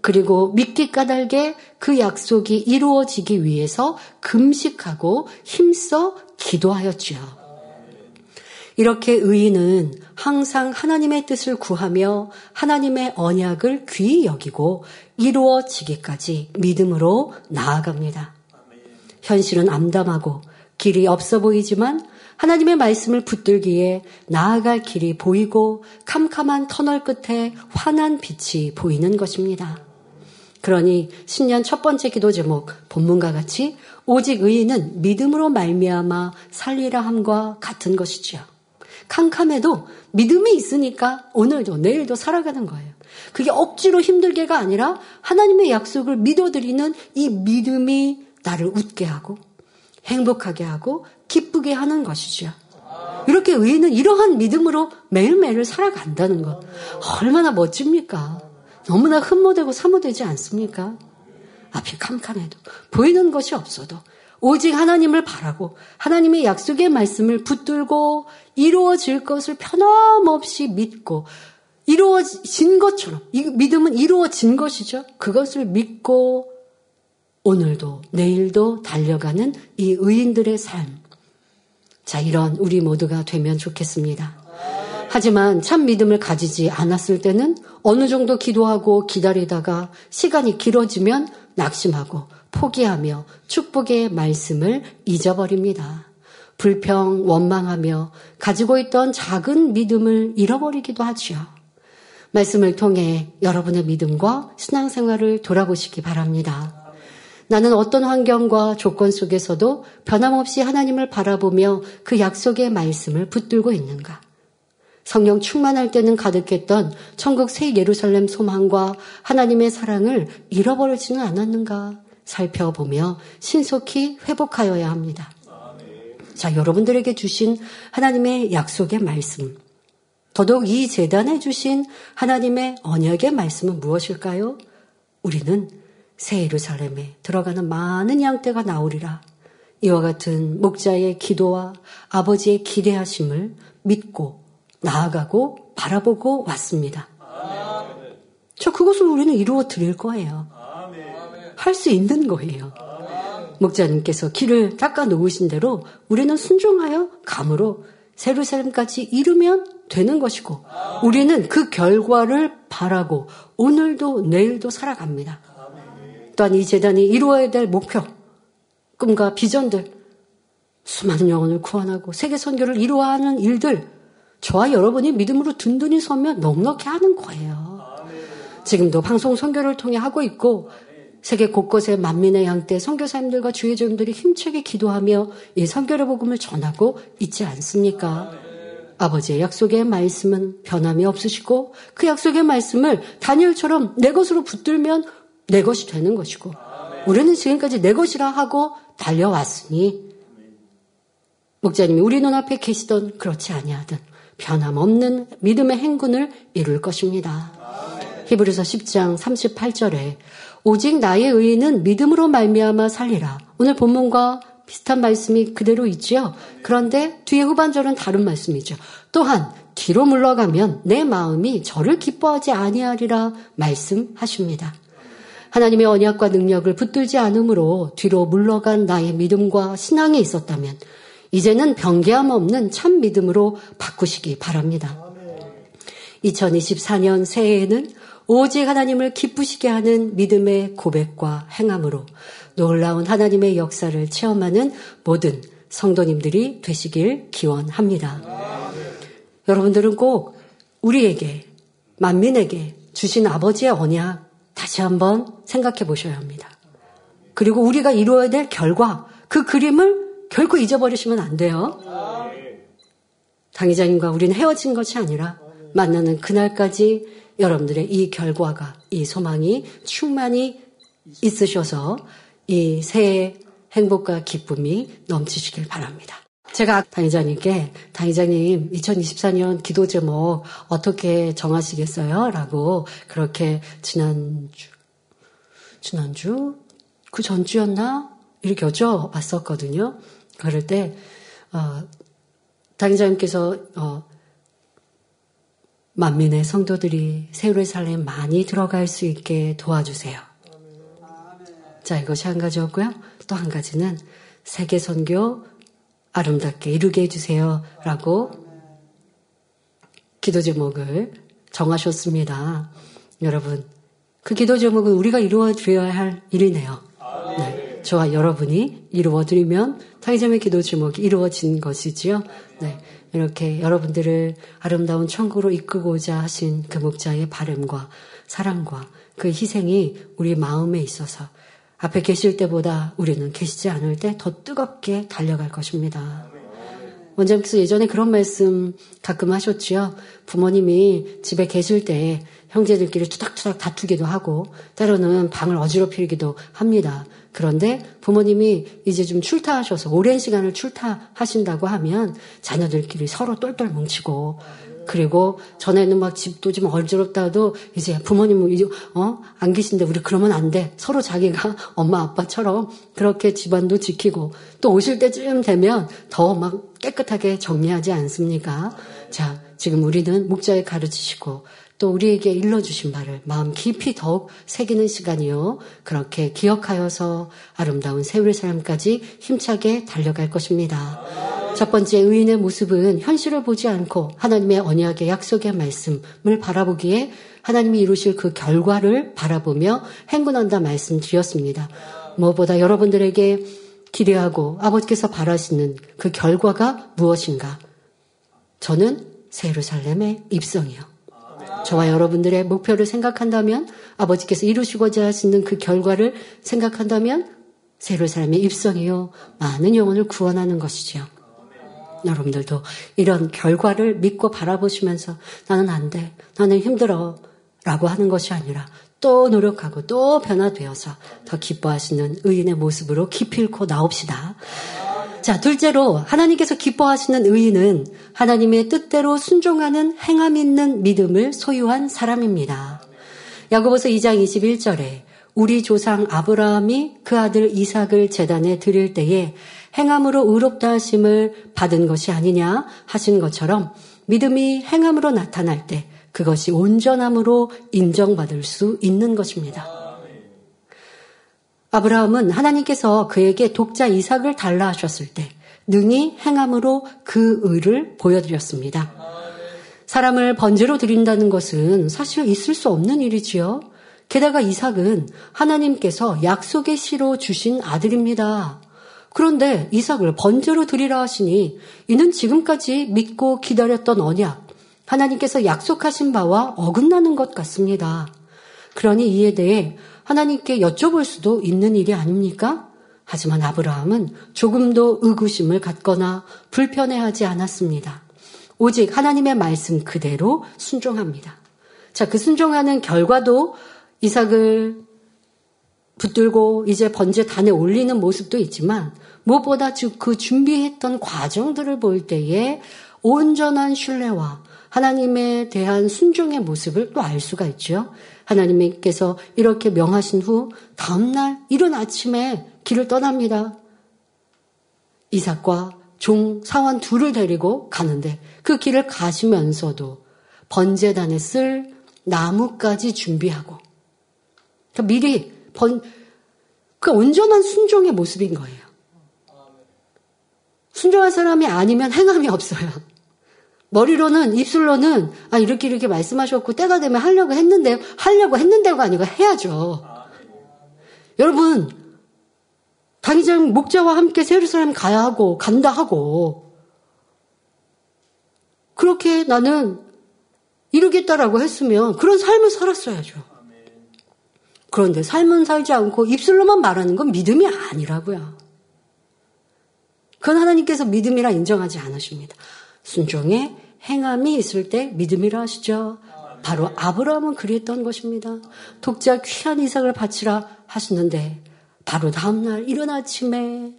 그리고 믿기 까닭에 그 약속이 이루어지기 위해서 금식하고 힘써 기도하였지요. 이렇게 의인은 항상 하나님의 뜻을 구하며 하나님의 언약을 귀히 여기고 이루어지기까지 믿음으로 나아갑니다. 현실은 암담하고 길이 없어 보이지만 하나님의 말씀을 붙들기에 나아갈 길이 보이고 캄캄한 터널 끝에 환한 빛이 보이는 것입니다. 그러니 신년 첫 번째 기도 제목 본문과 같이 오직 의인은 믿음으로 말미암아 살리라 함과 같은 것이지요. 캄캄해도 믿음이 있으니까 오늘도 내일도 살아가는 거예요. 그게 억지로 힘들게가 아니라 하나님의 약속을 믿어드리는 이 믿음이 나를 웃게 하고 행복하게 하고 기쁘게 하는 것이죠. 이렇게 의인은 이러한 믿음으로 매일매일 살아간다는 것. 얼마나 멋집니까? 너무나 흠모되고 사모되지 않습니까? 앞이 캄캄해도 보이는 것이 없어도 오직 하나님을 바라고 하나님의 약속의 말씀을 붙들고 이루어질 것을 편함없이 믿고 이루어진 것처럼 이 믿음은 이루어진 것이죠. 그것을 믿고 오늘도 내일도 달려가는 이 의인들의 삶. 자, 이런 우리 모두가 되면 좋겠습니다. 하지만 참 믿음을 가지지 않았을 때는 어느 정도 기도하고 기다리다가 시간이 길어지면 낙심하고 포기하며 축복의 말씀을 잊어버립니다. 불평, 원망하며 가지고 있던 작은 믿음을 잃어버리기도 하지요. 말씀을 통해 여러분의 믿음과 신앙생활을 돌아보시기 바랍니다. 나는 어떤 환경과 조건 속에서도 변함없이 하나님을 바라보며 그 약속의 말씀을 붙들고 있는가? 성령 충만할 때는 가득했던 천국 새 예루살렘 소망과 하나님의 사랑을 잃어버리지는 않았는가 살펴보며 신속히 회복하여야 합니다. 자, 여러분들에게 주신 하나님의 약속의 말씀. 더더욱 이 재단에 주신 하나님의 언약의 말씀은 무엇일까요? 우리는 새 예루살렘에 들어가는 많은 양떼가 나오리라. 이와 같은 목자의 기도와 아버지의 기대하심을 믿고 나아가고 바라보고 왔습니다. 저 그것을 우리는 이루어 드릴 거예요. 할 수 있는 거예요. 목자님께서 길을 닦아 놓으신 대로 우리는 순종하여 감으로 세루살렘까지 이르면 되는 것이고 우리는 그 결과를 바라고 오늘도 내일도 살아갑니다. 또한 이 재단이 이루어야 될 목표, 꿈과 비전들, 수많은 영혼을 구원하고 세계 선교를 이루어하는 일들, 저와 여러분이 믿음으로 든든히 서면 넉넉히 하는 거예요. 지금도 방송 선교를 통해 하고 있고 세계 곳곳의 만민의 양떼 선교사님들과 주의종들이 힘차게 기도하며 이 선교의 복음을 전하고 있지 않습니까? 아버지의 약속의 말씀은 변함이 없으시고 그 약속의 말씀을 다니엘처럼 내 것으로 붙들면 내 것이 되는 것이고 우리는 지금까지 내 것이라 하고 달려왔으니 목자님이 우리 눈앞에 계시던 그렇지 아니하든 변함없는 믿음의 행군을 이룰 것입니다. 히브리서 10장 38절에 오직 나의 의인은 믿음으로 말미암아 살리라. 오늘 본문과 비슷한 말씀이 그대로 있지요. 그런데 뒤에 후반절은 다른 말씀이죠. 또한 뒤로 물러가면 내 마음이 저를 기뻐하지 아니하리라 말씀하십니다. 하나님의 언약과 능력을 붙들지 않으므로 뒤로 물러간 나의 믿음과 신앙이 있었다면 이제는 변개함 없는 참 믿음으로 바꾸시기 바랍니다. 2024년 새해에는 오직 하나님을 기쁘시게 하는 믿음의 고백과 행함으로 놀라운 하나님의 역사를 체험하는 모든 성도님들이 되시길 기원합니다. 여러분들은 꼭 우리에게, 만민에게 주신 아버지의 언약 다시 한번 생각해 보셔야 합니다. 그리고 우리가 이루어야 될 결과, 그 그림을 결코 잊어버리시면 안 돼요. 당의자님과 우리는 헤어진 것이 아니라 만나는 그날까지 여러분들의 이 결과가, 이 소망이 충만히 있으셔서 이 새해 행복과 기쁨이 넘치시길 바랍니다. 제가 당회장님께 당회장님 2024년 기도 제목 어떻게 정하시겠어요? 라고 그렇게 지난주 지난주 그 전주였나 이렇게 여쭤봤었거든요. 그럴 때 어, 당회장님께서 어, 만민의 성도들이 세월살렘 많이 들어갈 수 있게 도와주세요. 자 이것이 한 가지였고요. 또 한 가지는 세계 선교 아름답게 이루게 해주세요. 라고 기도 제목을 정하셨습니다. 여러분, 그 기도 제목은 우리가 이루어 드려야 할 일이네요. 네. 저와 여러분이 이루어 드리면 타이점의 기도 제목이 이루어진 것이지요. 네. 이렇게 여러분들을 아름다운 천국으로 이끌고자 하신 그 목자의 바램과 사랑과 그 희생이 우리 마음에 있어서 앞에 계실 때보다 우리는 계시지 않을 때 더 뜨겁게 달려갈 것입니다. 원장님께서 예전에 그런 말씀 가끔 하셨지요. 부모님이 집에 계실 때 형제들끼리 투닥투닥 다투기도 하고 때로는 방을 어지럽히기도 합니다. 그런데 부모님이 이제 좀 출타하셔서 오랜 시간을 출타하신다고 하면 자녀들끼리 서로 똘똘 뭉치고 그리고 전에는 막 집도 좀 어지럽다도 이제 부모님 이제 어안 계신데 우리 그러면 안 돼. 서로 자기가 엄마 아빠처럼 그렇게 집안도 지키고 또 오실 때쯤 되면 더 막 깨끗하게 정리하지 않습니까? 자, 지금 우리는 목자에 가르치시고 또 우리에게 일러주신 바를 마음 깊이 더욱 새기는 시간이요. 그렇게 기억하여서 아름다운 세월의 삶까지 힘차게 달려갈 것입니다. 첫 번째 의인의 모습은 현실을 보지 않고 하나님의 언약의 약속의 말씀을 바라보기에 하나님이 이루실 그 결과를 바라보며 행군한다 말씀드렸습니다. 무엇보다 여러분들에게 기대하고 아버지께서 바라시는 그 결과가 무엇인가? 저는 세루살렘의 입성이요. 저와 여러분들의 목표를 생각한다면 아버지께서 이루시고자 하시는 그 결과를 생각한다면 새로 삶의 입성이요 많은 영혼을 구원하는 것이지요. 여러분들도 이런 결과를 믿고 바라보시면서 나는 안 돼, 나는 힘들어 라고 하는 것이 아니라 또 노력하고 또 변화되어서 더 기뻐하시는 의인의 모습으로 기필코 나옵시다. 자, 둘째로 하나님께서 기뻐하시는 의인은 하나님의 뜻대로 순종하는 행함 있는 믿음을 소유한 사람입니다. 야고보서 2장 21절에 우리 조상 아브라함이 그 아들 이삭을 재단에 드릴 때에 행함으로 의롭다 하심을 받은 것이 아니냐 하신 것처럼 믿음이 행함으로 나타날 때 그것이 온전함으로 인정받을 수 있는 것입니다. 아브라함은 하나님께서 그에게 독자 이삭을 달라 하셨을 때 능히 행함으로 그 의를 보여드렸습니다. 사람을 번제로 드린다는 것은 사실 있을 수 없는 일이지요. 게다가 이삭은 하나님께서 약속의 씨로 주신 아들입니다. 그런데 이삭을 번제로 드리라 하시니 이는 지금까지 믿고 기다렸던 언약, 하나님께서 약속하신 바와 어긋나는 것 같습니다. 그러니 이에 대해 하나님께 여쭤볼 수도 있는 일이 아닙니까? 하지만 아브라함은 조금도 의구심을 갖거나 불편해하지 않았습니다. 오직 하나님의 말씀 그대로 순종합니다. 자, 그 순종하는 결과도 이삭을 붙들고 이제 번제 단에 올리는 모습도 있지만 무엇보다 그 준비했던 과정들을 볼 때에 온전한 신뢰와 하나님에 대한 순종의 모습을 또 알 수가 있죠. 하나님께서 이렇게 명하신 후 다음날 이른 아침에 길을 떠납니다. 이삭과 종 사원 둘을 데리고 가는데 그 길을 가시면서도 번제단에 쓸 나무까지 준비하고 그러니까 미리 번, 그 온전한 순종의 모습인 거예요. 순종한 사람이 아니면 행함이 없어요. 머리로는 입술로는 아 이렇게 이렇게 말씀하셨고 때가 되면 하려고 했는데 하려고 했는데가 아니고 해야죠. 여러분 당장 목자와 함께 세루살렘 가야 하고 간다 하고 그렇게 나는 이루겠다라고 했으면 그런 삶을 살았어야죠. 그런데 삶은 살지 않고 입술로만 말하는 건 믿음이 아니라고요. 그건 하나님께서 믿음이라 인정하지 않으십니다. 순종의 행함이 있을 때 믿음이라 하시죠. 바로 아브라함은 그랬던 것입니다. 독자 귀한 이삭을 바치라 하시는데 바로 다음날 이른 아침에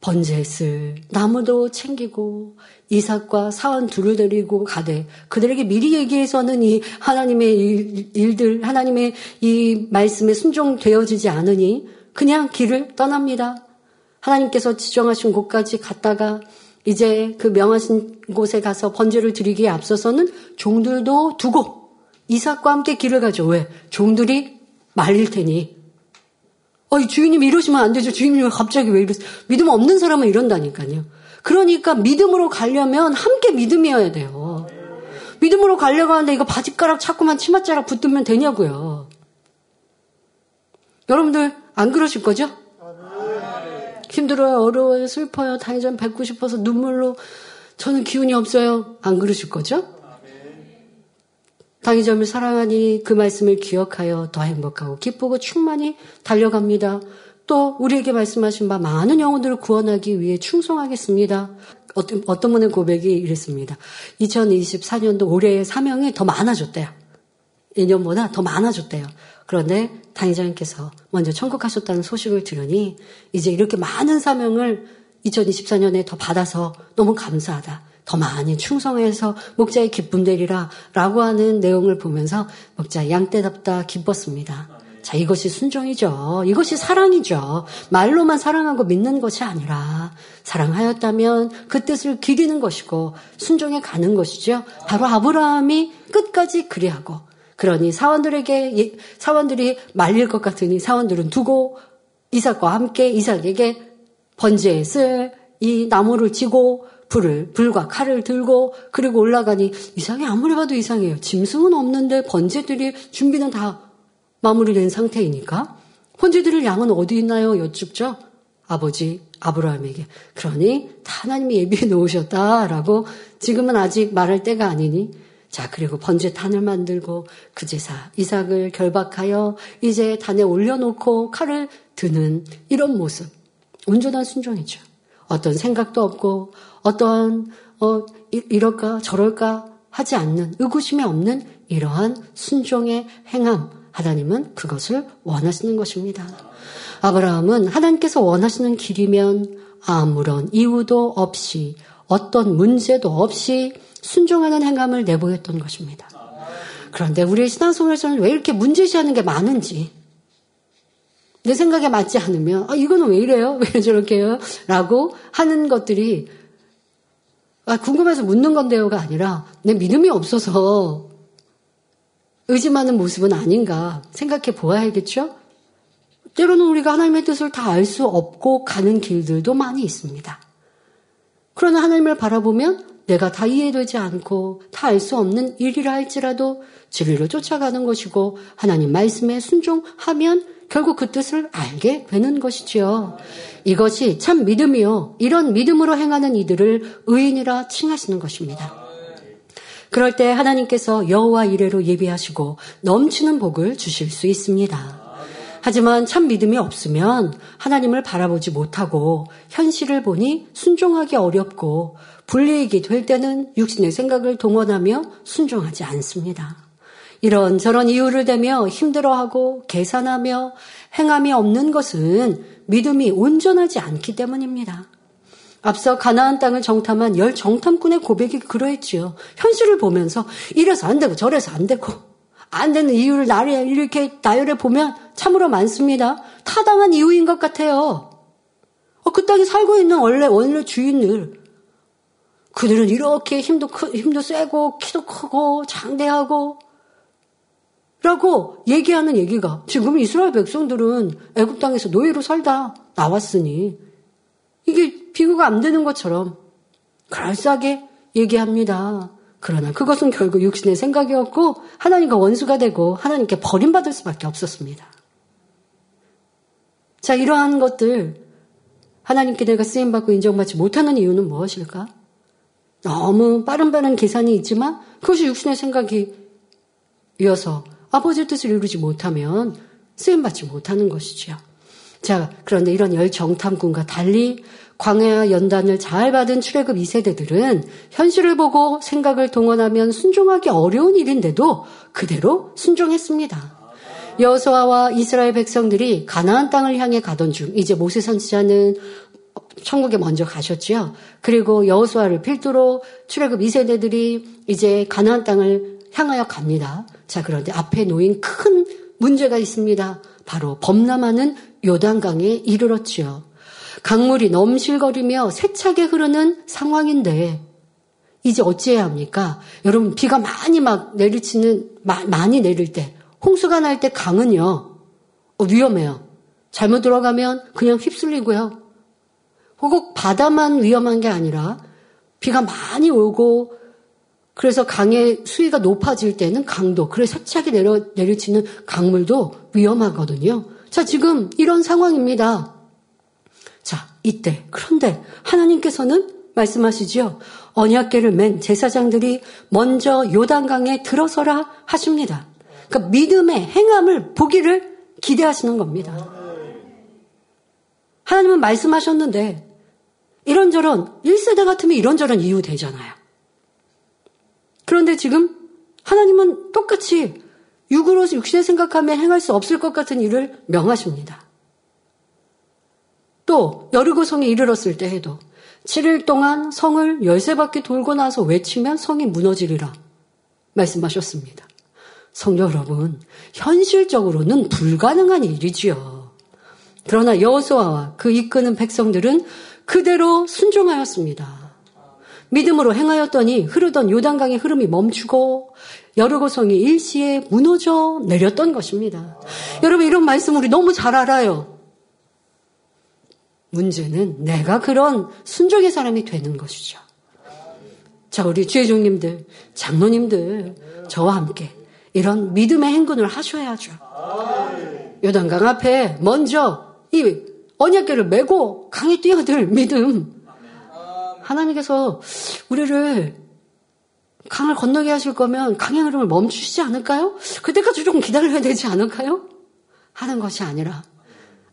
번제했을 나무도 챙기고 이삭과 사원 둘을 데리고 가되 그들에게 미리 얘기해서는 이 하나님의 일, 들 하나님의 이 말씀에 순종되어지지 않으니 그냥 길을 떠납니다. 하나님께서 지정하신 곳까지 갔다가 이제 그 명하신 곳에 가서 번제를 드리기에 앞서서는 종들도 두고 이삭과 함께 길을 가죠. 왜? 종들이 말릴 테니 어, 주인님 이러시면 안 되죠. 주인님 갑자기 왜 이러세요? 믿음 없는 사람은 이런다니까요. 그러니까 믿음으로 가려면 함께 믿음이어야 돼요. 믿음으로 가려고 하는데 이거 바지가락 자꾸만 치맛자락 붙으면 되냐고요. 여러분들 안 그러실 거죠? 힘들어요, 어려워요, 슬퍼요, 다니전 뵙고 싶어서 눈물로 저는 기운이 없어요. 안 그러실 거죠? 당의점을 사랑하니 그 말씀을 기억하여 더 행복하고 기쁘고 충만히 달려갑니다. 또 우리에게 말씀하신 바 많은 영혼들을 구원하기 위해 충성하겠습니다. 어떤, 어떤 분의 고백이 이랬습니다. 2024년도 올해의 사명이 더 많아졌대요. 예년보다 더 많아졌대요. 그런데 당의자님께서 먼저 천국하셨다는 소식을 들으니 이제 이렇게 많은 사명을 2024년에 더 받아서 너무 감사하다. 더 많이 충성해서 목자의 기쁨 되리라 라고 하는 내용을 보면서 목자 양떼답다 기뻤습니다. 자, 이것이 순종이죠. 이것이 사랑이죠. 말로만 사랑하고 믿는 것이 아니라 사랑하였다면 그 뜻을 기리는 것이고 순종해 가는 것이죠. 바로 아브라함이 끝까지 그리하고 그러니 사원들에게 사원들이 말릴 것 같으니 사원들은 두고 이삭과 함께 이삭에게 번제에 을이 나무를 지고 불을 불과 칼을 들고 그리고 올라가니 이상해 아무리 봐도 이상해요. 짐승은 없는데 번제들이 준비는 다 마무리된 상태이니까 번제들을 양은 어디 있나요? 여쭙죠. 아버지 아브라함에게 그러니 다 하나님이 예비해 놓으셨다라고 지금은 아직 말할 때가 아니니 자 그리고 번제 단을 만들고 그 제사 이삭을 결박하여 이제 단에 올려놓고 칼을 드는 이런 모습 온전한 순종이죠. 어떤 생각도 없고 어떠한 어 이럴까 저럴까 하지 않는 의구심이 없는 이러한 순종의 행함 하나님은 그것을 원하시는 것입니다. 아브라함은 하나님께서 원하시는 길이면 아무런 이유도 없이 어떤 문제도 없이 순종하는 행함을 내보였던 것입니다. 그런데 우리의 신앙생활에서는 왜 이렇게 문제시하는 게 많은지 내 생각에 맞지 않으면 아 이거는 왜 이래요? 왜 저렇게요? 라고 하는 것들이 아, 궁금해서 묻는 건데요가 아니라 내 믿음이 없어서 의심하는 모습은 아닌가 생각해 보아야겠죠? 때로는 우리가 하나님의 뜻을 다 알 수 없고 가는 길들도 많이 있습니다. 그러나 하나님을 바라보면 내가 다 이해되지 않고 다 알 수 없는 일이라 할지라도 진리를 쫓아가는 것이고 하나님 말씀에 순종하면 결국 그 뜻을 알게 되는 것이지요. 이것이 참 믿음이요. 이런 믿음으로 행하는 이들을 의인이라 칭하시는 것입니다. 그럴 때 하나님께서 여호와 이래로 예비하시고 넘치는 복을 주실 수 있습니다. 하지만 참 믿음이 없으면 하나님을 바라보지 못하고 현실을 보니 순종하기 어렵고 불리익이 될 때는 육신의 생각을 동원하며 순종하지 않습니다. 이런 저런 이유를 대며 힘들어하고 계산하며 행함이 없는 것은 믿음이 온전하지 않기 때문입니다. 앞서 가나안 땅을 정탐한 열 정탐꾼의 고백이 그러했지요. 현실을 보면서 이래서 안 되고 저래서 안 되고 안 되는 이유를 나를 이렇게 나열해 보면 참으로 많습니다. 타당한 이유인 것 같아요. 어, 그 땅에 살고 있는 원래 원래 주인들 그들은 이렇게 힘도 크, 힘도 세고 키도 크고 장대하고 라고 얘기하는 얘기가 지금 이스라엘 백성들은 애굽 땅에서 노예로 살다 나왔으니 이게 비교가 안 되는 것처럼 그럴싸하게 얘기합니다. 그러나 그것은 결국 육신의 생각이었고 하나님과 원수가 되고 하나님께 버림받을 수밖에 없었습니다. 자, 이러한 것들 하나님께 내가 쓰임받고 인정받지 못하는 이유는 무엇일까? 너무 빠른 빠른 계산이 있지만 그것이 육신의 생각이 이어서 아버지의 뜻을 이루지 못하면 쓰임받지 못하는 것이지요. 자, 그런데 이런 열정탐꾼과 달리 광야 연단을 잘 받은 출애굽 2세대들은 현실을 보고 생각을 동원하면 순종하기 어려운 일인데도 그대로 순종했습니다. 여호수아와 이스라엘 백성들이 가나안 땅을 향해 가던 중 이제 모세 선지자는 천국에 먼저 가셨죠. 그리고 여호수아를 필두로 출애굽 2세대들이 이제 가나안 땅을 향하여 갑니다. 자, 그런데 앞에 놓인 큰 문제가 있습니다. 바로 범람하는 요단강에 이르렀지요. 강물이 넘실거리며 세차게 흐르는 상황인데 이제 어찌해야 합니까? 여러분 비가 많이 막 내리치는 마, 많이 내릴 때 홍수가 날 때 강은요 어, 위험해요. 잘못 들어가면 그냥 휩쓸리고요. 꼭 바다만 위험한 게 아니라 비가 많이 오고 그래서 강의 수위가 높아질 때는 강도, 그래 세차게 내려, 내리치는 강물도 위험하거든요. 자, 지금 이런 상황입니다. 자, 이때. 그런데 하나님께서는 말씀하시지요. 언약계를 맨 제사장들이 먼저 요단강에 들어서라 하십니다. 그러니까 믿음의 행함을 보기를 기대하시는 겁니다. 하나님은 말씀하셨는데 이런저런 1세대 같으면 이런저런 이유 되잖아요. 그런데 지금 하나님은 똑같이 육으로서 육신의 생각하면 행할 수 없을 것 같은 일을 명하십니다. 또 여리고 성에 이르렀을 때 해도 7일 동안 성을 열세 바퀴 돌고 나서 외치면 성이 무너지리라 말씀하셨습니다. 성도 여러분, 현실적으로는 불가능한 일이지요. 그러나 여호수아와 그 이끄는 백성들은 그대로 순종하였습니다. 믿음으로 행하였더니 흐르던 요단강의 흐름이 멈추고 여르고성이 일시에 무너져 내렸던 것입니다. 여러분 이런 말씀 우리 너무 잘 알아요. 문제는 내가 그런 순종의 사람이 되는 것이죠. 자, 우리 주의종님들, 장로님들, 저와 함께 이런 믿음의 행군을 하셔야죠. 요단강 앞에 먼저 이 언약계를 메고 강에 뛰어들 믿음. 하나님께서 우리를 강을 건너게 하실 거면 강의 흐름을 멈추시지 않을까요? 그때까지 조금 기다려야 되지 않을까요? 하는 것이 아니라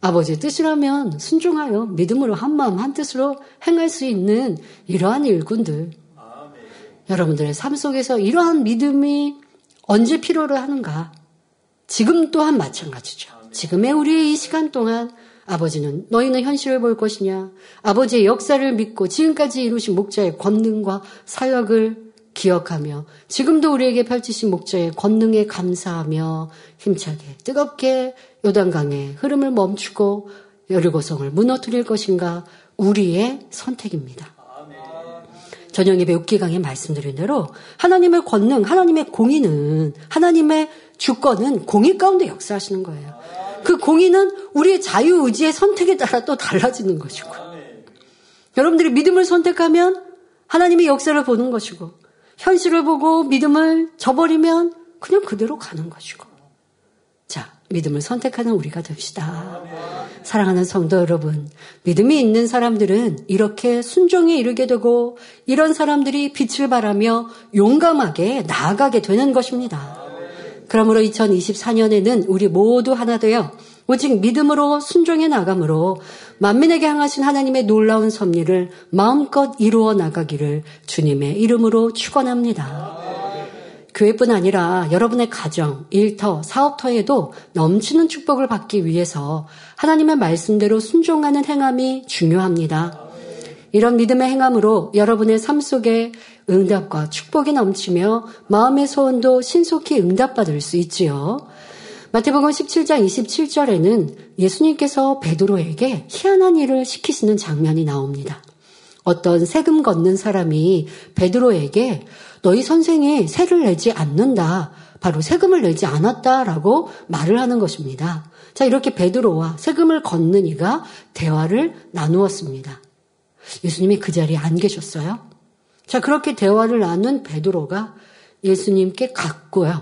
아버지의 뜻이라면 순종하여 믿음으로 한 마음 한 뜻으로 행할 수 있는 이러한 일꾼들. 여러분들의 삶 속에서 이러한 믿음이 언제 필요로 하는가? 지금 또한 마찬가지죠. 지금의 우리의 이 시간 동안 아버지는 너희는 현실을 볼 것이냐? 아버지의 역사를 믿고 지금까지 이루신 목자의 권능과 사역을 기억하며 지금도 우리에게 펼치신 목자의 권능에 감사하며 힘차게 뜨겁게 요단강의 흐름을 멈추고 여리고성을 무너뜨릴 것인가 우리의 선택입니다. 전형 예배 6기강에 말씀드린 대로 하나님의 권능, 하나님의 공의는 하나님의 주권은 공의 가운데 역사하시는 거예요. 그 공의는 우리의 자유의지의 선택에 따라 또 달라지는 것이고. 여러분들이 믿음을 선택하면 하나님의 역사를 보는 것이고, 현실을 보고 믿음을 저버리면 그냥 그대로 가는 것이고. 자, 믿음을 선택하는 우리가 됩시다. 사랑하는 성도 여러분, 믿음이 있는 사람들은 이렇게 순종에 이르게 되고, 이런 사람들이 빛을 발하며 용감하게 나아가게 되는 것입니다. 그러므로 2024년에는 우리 모두 하나 되어 오직 믿음으로 순종해 나감으로 만민에게 향하신 하나님의 놀라운 섭리를 마음껏 이루어 나가기를 주님의 이름으로 축원합니다. 교회뿐 아니라 여러분의 가정, 일터, 사업터에도 넘치는 축복을 받기 위해서 하나님의 말씀대로 순종하는 행함이 중요합니다. 이런 믿음의 행함으로 여러분의 삶 속에 응답과 축복이 넘치며 마음의 소원도 신속히 응답받을 수 있지요. 마태복음 17장 27절에는 예수님께서 베드로에게 희한한 일을 시키시는 장면이 나옵니다. 어떤 세금 걷는 사람이 베드로에게 너희 선생이 세를 내지 않는다. 바로 세금을 내지 않았다라고 말을 하는 것입니다. 자, 이렇게 베드로와 세금을 걷는 이가 대화를 나누었습니다. 예수님이 그 자리에 안 계셨어요? 자, 그렇게 대화를 나눈 베드로가 예수님께 갔고요.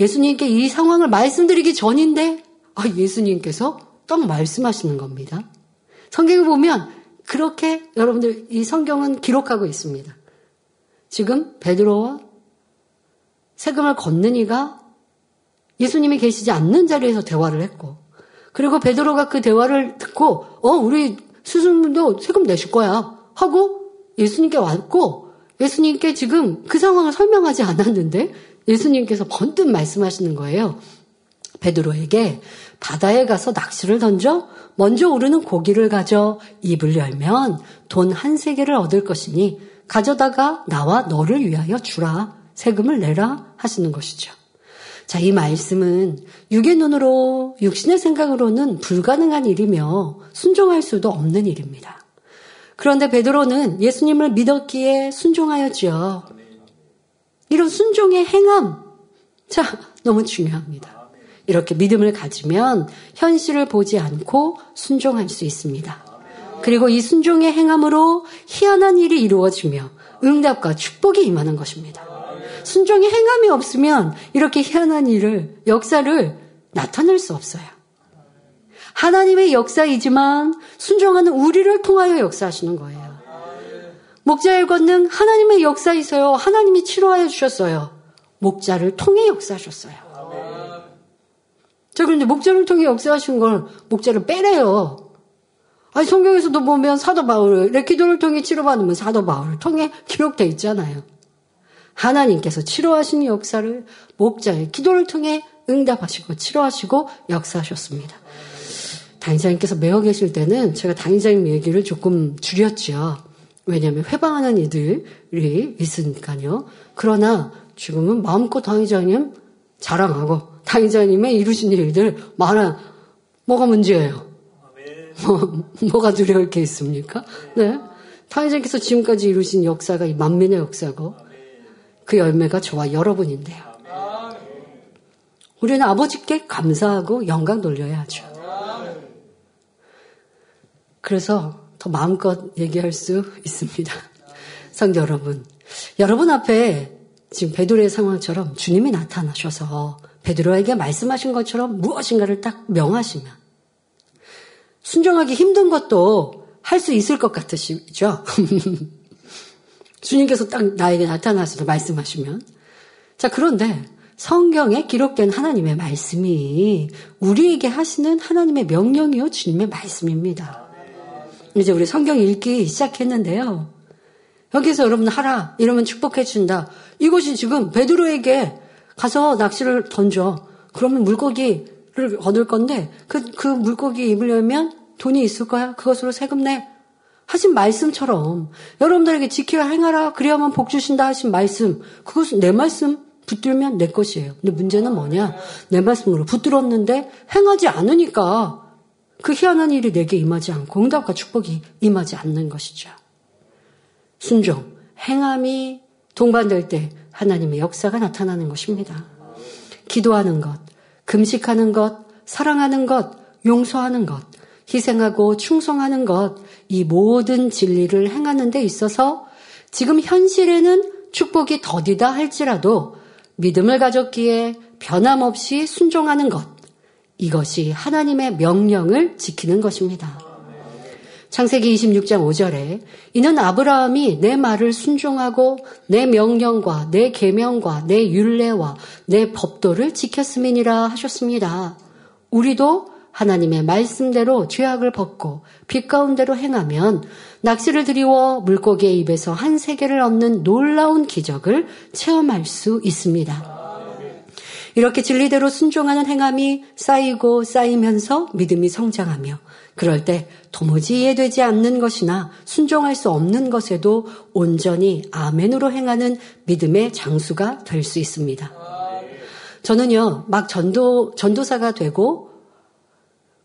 예수님께 이 상황을 말씀드리기 전인데 아, 예수님께서 딱 말씀하시는 겁니다. 성경을 보면 그렇게 여러분들 이 성경은 기록하고 있습니다. 지금 베드로와 세금을 걷는 이가 예수님이 계시지 않는 자리에서 대화를 했고 그리고 베드로가 그 대화를 듣고 어 우리 스승님도 세금 내실 거야 하고 예수님께 왔고 예수님께 지금 그 상황을 설명하지 않았는데 예수님께서 번뜩 말씀하시는 거예요. 베드로에게 바다에 가서 낚시를 던져 먼저 오르는 고기를 가져 입을 열면 돈 한 세계를 얻을 것이니 가져다가 나와 너를 위하여 주라 세금을 내라 하시는 것이죠. 자, 이 말씀은 육의 눈으로 육신의 생각으로는 불가능한 일이며 순종할 수도 없는 일입니다. 그런데 베드로는 예수님을 믿었기에 순종하였지요. 이런 순종의 행함. 자, 너무 중요합니다. 이렇게 믿음을 가지면 현실을 보지 않고 순종할 수 있습니다. 그리고 이 순종의 행함으로 희한한 일이 이루어지며 응답과 축복이 임하는 것입니다. 순종의 행함이 없으면 이렇게 희한한 일을, 역사를 나타낼 수 없어요. 하나님의 역사이지만 순종하는 우리를 통하여 역사하시는 거예요. 목자의 권능 하나님의 역사이서요. 하나님이 치료하여 주셨어요. 목자를 통해 역사하셨어요. 자, 그런데 목자를 통해 역사하신 걸 목자를 빼래요. 아니, 성경에서도 보면 사도 바울, 레키도를 통해 치료받으면 사도 바울을 통해 기록되어 있잖아요. 하나님께서 치료하신 역사를 목자의 기도를 통해 응답하시고 치료하시고 역사하셨습니다. 당의자님께서 매어 계실 때는 제가 당의자님 얘기를 조금 줄였죠. 왜냐하면 회방하는 이들이 있으니까요. 그러나 지금은 마음껏 당의자님 자랑하고 당의자님의 이루신 일들 많아. 뭐가 문제예요? 뭐, 뭐가 두려울 게 있습니까? 네. 당의자님께서 지금까지 이루신 역사가 이 만민의 역사고 그 열매가 저와 여러분인데요. 우리는 아버지께 감사하고 영광 돌려야 하죠. 그래서 더 마음껏 얘기할 수 있습니다. 성도 여러분, 여러분 앞에 지금 베드로의 상황처럼 주님이 나타나셔서 베드로에게 말씀하신 것처럼 무엇인가를 딱 명하시면 순종하기 힘든 것도 할 수 있을 것 같으시죠? 주님께서 딱 나에게 나타나셔서 말씀하시면. 자, 그런데 성경에 기록된 하나님의 말씀이 우리에게 하시는 하나님의 명령이요, 주님의 말씀입니다. 이제 우리 성경 읽기 시작했는데요. 여기서 여러분 하라, 이러면 축복해 준다. 이것이 지금 베드로에게 가서 낚시를 던져. 그러면 물고기를 얻을 건데, 그, 그 물고기 입을 열면 돈이 있을 거야. 그것으로 세금 내. 하신 말씀처럼 여러분들에게 지키라 행하라 그래야만 복 주신다 하신 말씀 그것은 내 말씀 붙들면 내 것이에요. 근데 문제는 뭐냐? 내 말씀으로 붙들었는데 행하지 않으니까 그 희한한 일이 내게 임하지 않고 응답과 축복이 임하지 않는 것이죠. 순종, 행함이 동반될 때 하나님의 역사가 나타나는 것입니다. 기도하는 것, 금식하는 것, 사랑하는 것, 용서하는 것, 희생하고 충성하는 것, 이 모든 진리를 행하는 데 있어서 지금 현실에는 축복이 더디다 할지라도 믿음을 가졌기에 변함없이 순종하는 것, 이것이 하나님의 명령을 지키는 것입니다. 창세기 26장 5절에 이는 아브라함이 내 말을 순종하고 내 명령과 내 계명과 내 율례와 내 법도를 지켰음이니라 하셨습니다. 우리도 하나님의 말씀대로 죄악을 벗고 빛 가운데로 행하면 낚시를 들이워 물고기의 입에서 한 세계를 얻는 놀라운 기적을 체험할 수 있습니다. 이렇게 진리대로 순종하는 행함이 쌓이고 쌓이면서 믿음이 성장하며 그럴 때 도무지 이해되지 않는 것이나 순종할 수 없는 것에도 온전히 아멘으로 행하는 믿음의 장수가 될 수 있습니다. 저는요, 막 전도, 전도사가 되고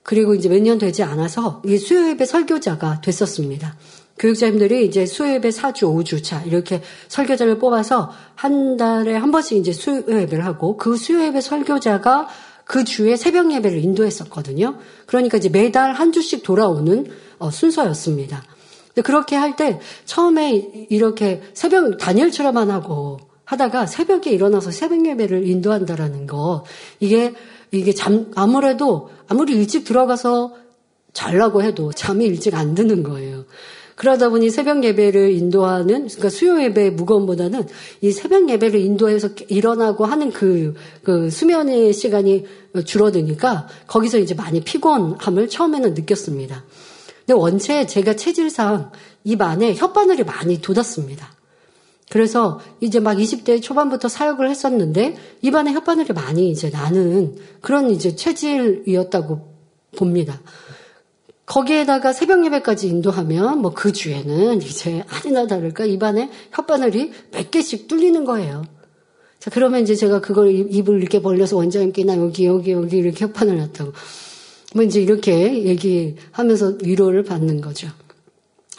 그리고 이제 몇 년 되지 않아서 이 수요예배 설교자가 됐었습니다. 교육자님들이 이제 수요예배 4주, 5주차 이렇게 설교자를 뽑아서 한 달에 한 번씩 이제 수요예배를 하고 그 수요예배 설교자가 그 주에 새벽 예배를 인도했었거든요. 그러니까 이제 매달 한 주씩 돌아오는 어, 순서였습니다. 근데 그렇게 할 때 처음에 이렇게 새벽 단열처럼만 하고 하다가 새벽에 일어나서 새벽 예배를 인도한다라는 거 이게 이게 잠, 아무래도 아무리 일찍 들어가서 잘라고 해도 잠이 일찍 안 드는 거예요. 그러다 보니 새벽 예배를 인도하는, 그러니까 수요 예배 무거움보다는 이 새벽 예배를 인도해서 일어나고 하는 그, 그 수면의 시간이 줄어드니까 거기서 이제 많이 피곤함을 처음에는 느꼈습니다. 근데 원체 제가 체질상 입 안에 혓바늘이 많이 돋았습니다. 그래서 이제 막 20대 초반부터 사역을 했었는데 입안에 혓바늘이 많이 이제 나는 그런 이제 체질이었다고 봅니다. 거기에다가 새벽 예배까지 인도하면 뭐 그 주에는 이제 아니나 다를까 입안에 혓바늘이 몇 개씩 뚫리는 거예요. 자, 그러면 이제 제가 그걸 입을 이렇게 벌려서 원장님께 나 여기, 여기, 여기 이렇게 혓바늘 났다고. 뭐 이제 이렇게 얘기하면서 위로를 받는 거죠.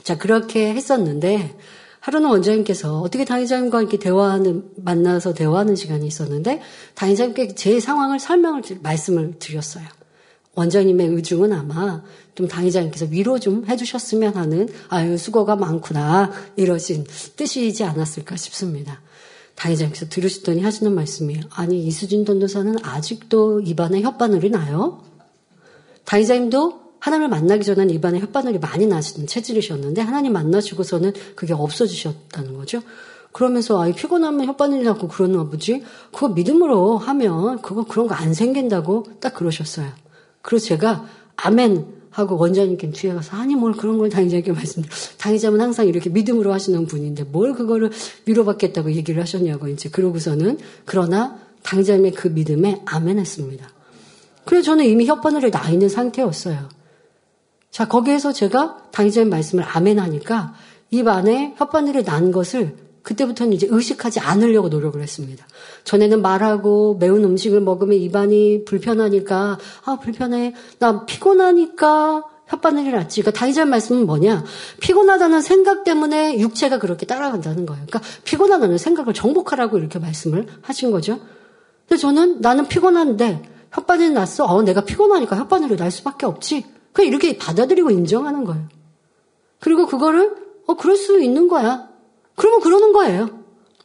자, 그렇게 했었는데, 하루는 원장님께서 어떻게 당의자님과 이렇게 대화하는, 만나서 대화하는 시간이 있었는데, 당의자님께 제 상황을 설명을, 말씀을 드렸어요. 원장님의 의중은 아마 좀 당의자님께서 위로 좀 해주셨으면 하는, 아유, 수고가 많구나, 이러신 뜻이지 않았을까 싶습니다. 당의자님께서 들으시더니 하시는 말씀이, 아니, 이수진 전도사는 아직도 입안에 혓바늘이 나요? 당의자님도 하나님을 만나기 전에는 입안에 혓바늘이 많이 나시는 체질이셨는데 하나님 만나시고서는 그게 없어지셨다는 거죠. 그러면서 아이 피곤하면 혓바늘이 나고 그러나 보지. 그거 믿음으로 하면 그거 그런 거 안 생긴다고 딱 그러셨어요. 그래서 제가 아멘 하고 원장님께 뒤에 가서 아니 뭘 그런 걸 당의자에게 말씀드려. 당의자는 항상 이렇게 믿음으로 하시는 분인데 뭘 그거를 위로받겠다고 얘기를 하셨냐고 이제 그러고서는 그러나 당의자님의 그 믿음에 아멘 했습니다. 그래서 저는 이미 혓바늘이 나 있는 상태였어요. 자, 거기에서 제가 당의자님 말씀을 아멘 하니까 입 안에 혓바늘이 난 것을 그때부터는 이제 의식하지 않으려고 노력을 했습니다. 전에는 말하고 매운 음식을 먹으면 입안이 불편하니까, 아, 불편해. 나 피곤하니까 혓바늘이 났지. 그러니까 당의자님 말씀은 뭐냐? 피곤하다는 생각 때문에 육체가 그렇게 따라간다는 거예요. 그러니까 피곤하다는 생각을 정복하라고 이렇게 말씀을 하신 거죠. 근데 저는 나는 피곤한데 혓바늘이 났어. 어, 내가 피곤하니까 혓바늘이 날 수밖에 없지. 그냥 이렇게 받아들이고 인정하는 거예요. 그리고 그거를 어 그럴 수 있는 거야. 그러면 그러는 거예요.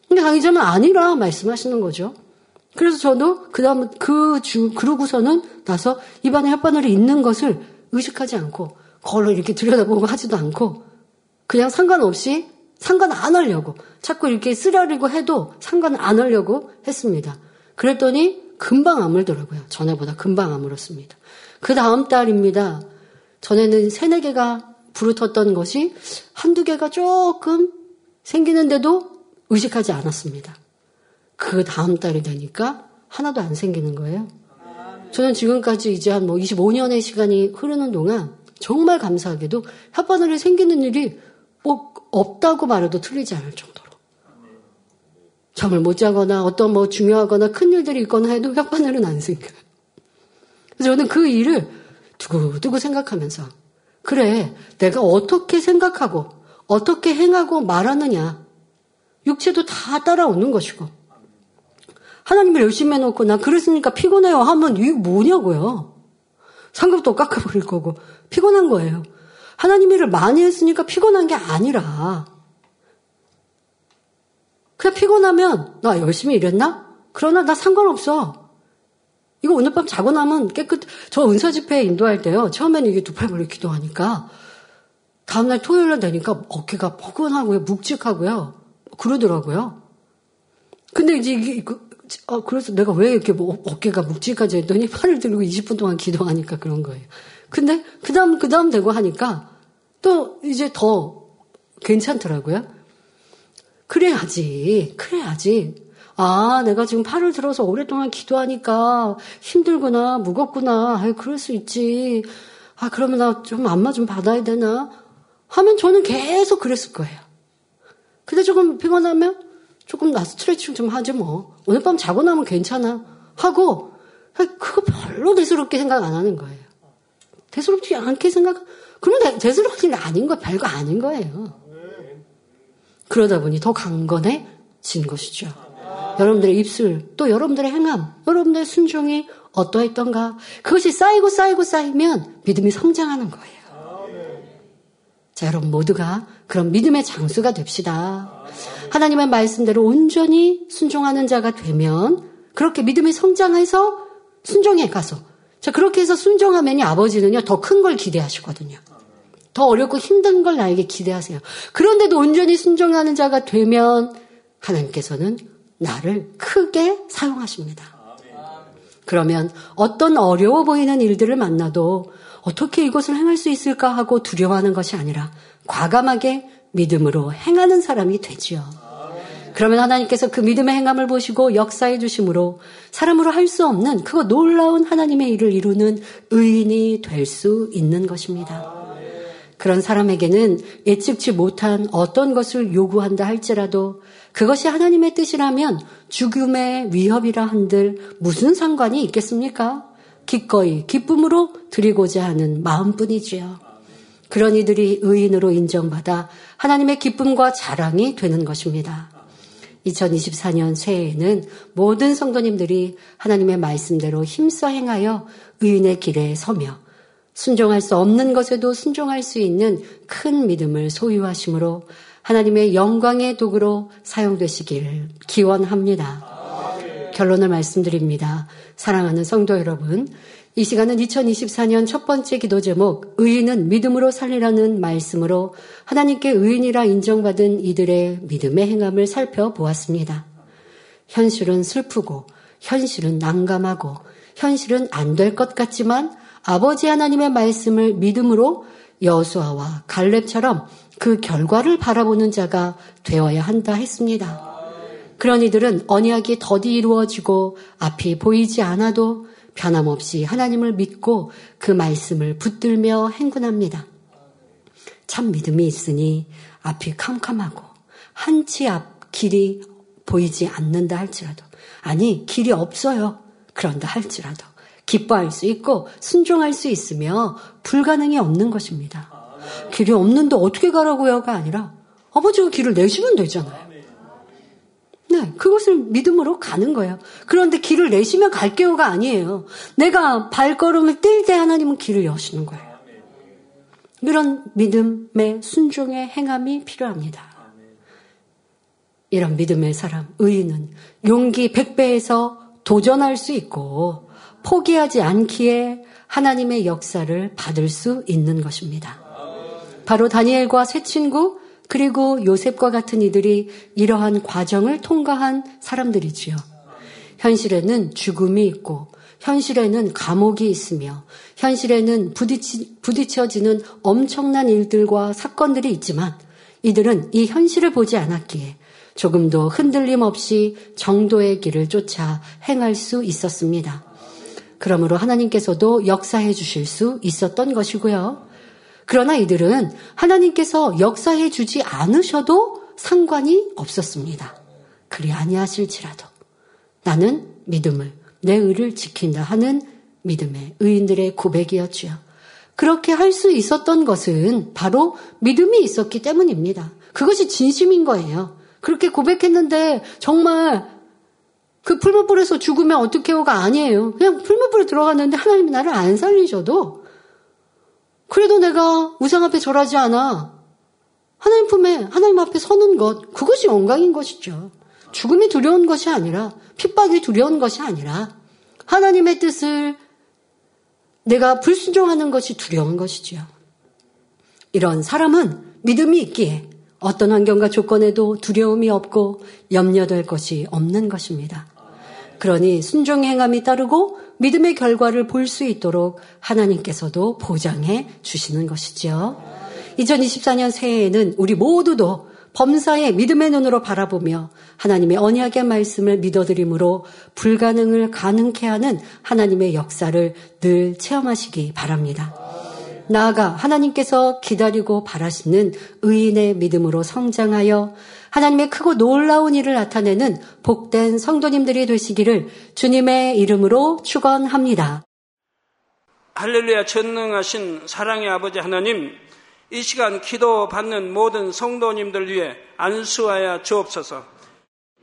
근데 강의자는 아니라 말씀하시는 거죠. 그래서 저도 그 다음 그 주 그러고서는 나서 입안에 혓바늘이 있는 것을 의식하지 않고 걸로 이렇게 들여다보고 하지도 않고 그냥 상관없이 상관 안 하려고 자꾸 이렇게 쓰라리고 해도 상관 안 하려고 했습니다. 그랬더니 금방 아물더라고요. 전에보다 금방 아물었습니다. 그 다음 달입니다. 전에는 세네 개가 부르텄던 것이 한두 개가 조금 생기는데도 의식하지 않았습니다. 그 다음 달이 되니까 하나도 안 생기는 거예요. 저는 지금까지 이제 한 뭐 25년의 시간이 흐르는 동안 정말 감사하게도 혓바늘이 생기는 일이 뭐 없다고 말해도 틀리지 않을 정도로. 잠을 못 자거나 어떤 뭐 중요하거나 큰 일들이 있거나 해도 혓바늘은 안 생겨요. 그래서 저는 그 일을 두고두고 생각하면서 그래 내가 어떻게 생각하고 어떻게 행하고 말하느냐. 육체도 다 따라오는 것이고. 하나님을 열심히 해놓고 나 그랬으니까 피곤해요 하면 이게 뭐냐고요. 상급도 깎아버릴 거고 피곤한 거예요. 하나님 일을 많이 했으니까 피곤한 게 아니라. 그냥 피곤하면 나 열심히 일했나? 그러나 나 상관없어. 이거 오늘 밤 자고 나면 깨끗, 저 은사 집회 인도할 때요. 처음에는 이게 두 팔 벌려 기도하니까, 다음날 토요일 날 되니까 어깨가 포근하고요, 묵직하고요. 그러더라고요. 근데 이제 이게, 그, 어, 그래서 내가 왜 이렇게 뭐 어깨가 묵직하지 했더니 팔을 들고 20분 동안 기도하니까 그런 거예요. 근데 그 다음, 그 다음 되고 하니까 또 이제 더 괜찮더라고요. 그래야지, 그래야지. 아, 내가 지금 팔을 들어서 오랫동안 기도하니까 힘들구나, 무겁구나, 아유, 그럴 수 있지. 아, 그러면 나 좀 안마 좀 받아야 되나? 하면 저는 계속 그랬을 거예요. 근데 조금 피곤하면 조금 나 스트레칭 좀 하지 뭐. 오늘 밤 자고 나면 괜찮아. 하고, 그거 별로 대수롭게 생각 안 하는 거예요. 대수롭지 않게 생각, 그러면 대수롭지 아닌 거, 별거 아닌 거예요. 그러다 보니 더 강건해진 것이죠. 여러분들의 입술, 또 여러분들의 행함, 여러분들의 순종이 어떠했던가. 그것이 쌓이고 쌓이고 쌓이면 믿음이 성장하는 거예요. 자, 여러분 모두가 그런 믿음의 장수가 됩시다. 하나님의 말씀대로 온전히 순종하는 자가 되면 그렇게 믿음이 성장해서 순종해 가서 자, 그렇게 해서 순종하면이 아버지는요, 더 큰 걸 기대하시거든요. 더 어렵고 힘든 걸 나에게 기대하세요. 그런데도 온전히 순종하는 자가 되면 하나님께서는 나를 크게 사용하십니다. 그러면 어떤 어려워 보이는 일들을 만나도 어떻게 이것을 행할 수 있을까 하고 두려워하는 것이 아니라 과감하게 믿음으로 행하는 사람이 되지요. 그러면 하나님께서 그 믿음의 행함을 보시고 역사해 주심으로 사람으로 할 수 없는 그거 놀라운 하나님의 일을 이루는 의인이 될 수 있는 것입니다. 그런 사람에게는 예측치 못한 어떤 것을 요구한다 할지라도 그것이 하나님의 뜻이라면 죽음의 위협이라 한들 무슨 상관이 있겠습니까? 기꺼이 기쁨으로 드리고자 하는 마음뿐이지요. 그런 이들이 의인으로 인정받아 하나님의 기쁨과 자랑이 되는 것입니다. 2024년 새해에는 모든 성도님들이 하나님의 말씀대로 힘써 행하여 의인의 길에 서며 순종할 수 없는 것에도 순종할 수 있는 큰 믿음을 소유하심으로 하나님의 영광의 도구로 사용되시길 기원합니다. 결론을 말씀드립니다. 사랑하는 성도 여러분, 이 시간은 2024년 첫 번째 기도 제목, 의인은 믿음으로 살리라는 말씀으로 하나님께 의인이라 인정받은 이들의 믿음의 행함을 살펴보았습니다. 현실은 슬프고, 현실은 난감하고, 현실은 안 될 것 같지만 아버지 하나님의 말씀을 믿음으로 여수아와 갈렙처럼 그 결과를 바라보는 자가 되어야 한다 했습니다. 그런 이들은 언약이 더디 이루어지고 앞이 보이지 않아도 변함없이 하나님을 믿고 그 말씀을 붙들며 행군합니다. 참 믿음이 있으니 앞이 캄캄하고 한 치 앞 길이 보이지 않는다 할지라도 아니 길이 없어요. 그런다 할지라도 기뻐할 수 있고 순종할 수 있으며 불가능이 없는 것입니다. 길이 없는데 어떻게 가라고요가 아니라 아버지가 길을 내시면 되잖아요. 네, 그것을 믿음으로 가는 거예요. 그런데 길을 내시면 갈게요가 아니에요. 내가 발걸음을 뛸 때 하나님은 길을 여시는 거예요. 이런 믿음의 순종의 행함이 필요합니다. 이런 믿음의 사람, 의인은 용기 100배에서 도전할 수 있고 포기하지 않기에 하나님의 역사를 받을 수 있는 것입니다. 바로 다니엘과 새 친구 그리고 요셉과 같은 이들이 이러한 과정을 통과한 사람들이지요. 현실에는 죽음이 있고, 현실에는 감옥이 있으며, 현실에는 부딪히, 부딪혀지는 엄청난 일들과 사건들이 있지만, 이들은 이 현실을 보지 않았기에 조금도 흔들림 없이 정도의 길을 쫓아 행할 수 있었습니다. 그러므로 하나님께서도 역사해 주실 수 있었던 것이고요. 그러나 이들은 하나님께서 역사해 주지 않으셔도 상관이 없었습니다. 그리 아니하실지라도 나는 믿음을 내 의를 지킨다 하는 믿음의 의인들의 고백이었지요. 그렇게 할 수 있었던 것은 바로 믿음이 있었기 때문입니다. 그것이 진심인 거예요. 그렇게 고백했는데 정말 그 풀무불에서 죽으면 어떻게 해요가 아니에요. 그냥 풀무불에 들어갔는데 하나님이 나를 안 살리셔도 그래도 내가 우상 앞에 절하지 않아. 하나님 품에, 하나님 앞에 서는 것, 그것이 영광인 것이죠. 죽음이 두려운 것이 아니라, 핍박이 두려운 것이 아니라, 하나님의 뜻을 내가 불순종하는 것이 두려운 것이지요. 이런 사람은 믿음이 있기에 어떤 환경과 조건에도 두려움이 없고 염려될 것이 없는 것입니다. 그러니 순종 행함이 따르고 믿음의 결과를 볼 수 있도록 하나님께서도 보장해 주시는 것이지요. 2024년 새해에는 우리 모두도 범사의 믿음의 눈으로 바라보며 하나님의 언약의 말씀을 믿어드림으로 불가능을 가능케 하는 하나님의 역사를 늘 체험하시기 바랍니다. 나아가 하나님께서 기다리고 바라시는 의인의 믿음으로 성장하여 하나님의 크고 놀라운 일을 나타내는 복된 성도님들이 되시기를 주님의 이름으로 축원합니다. 할렐루야 전능하신 사랑의 아버지 하나님 이 시간 기도 받는 모든 성도님들 위해 안수하여 주옵소서.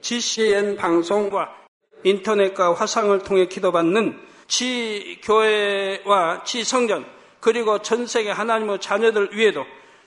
GCN 방송과 인터넷과 화상을 통해 기도받는 지 교회와 지 성전 그리고 전 세계 하나님의 자녀들 위에도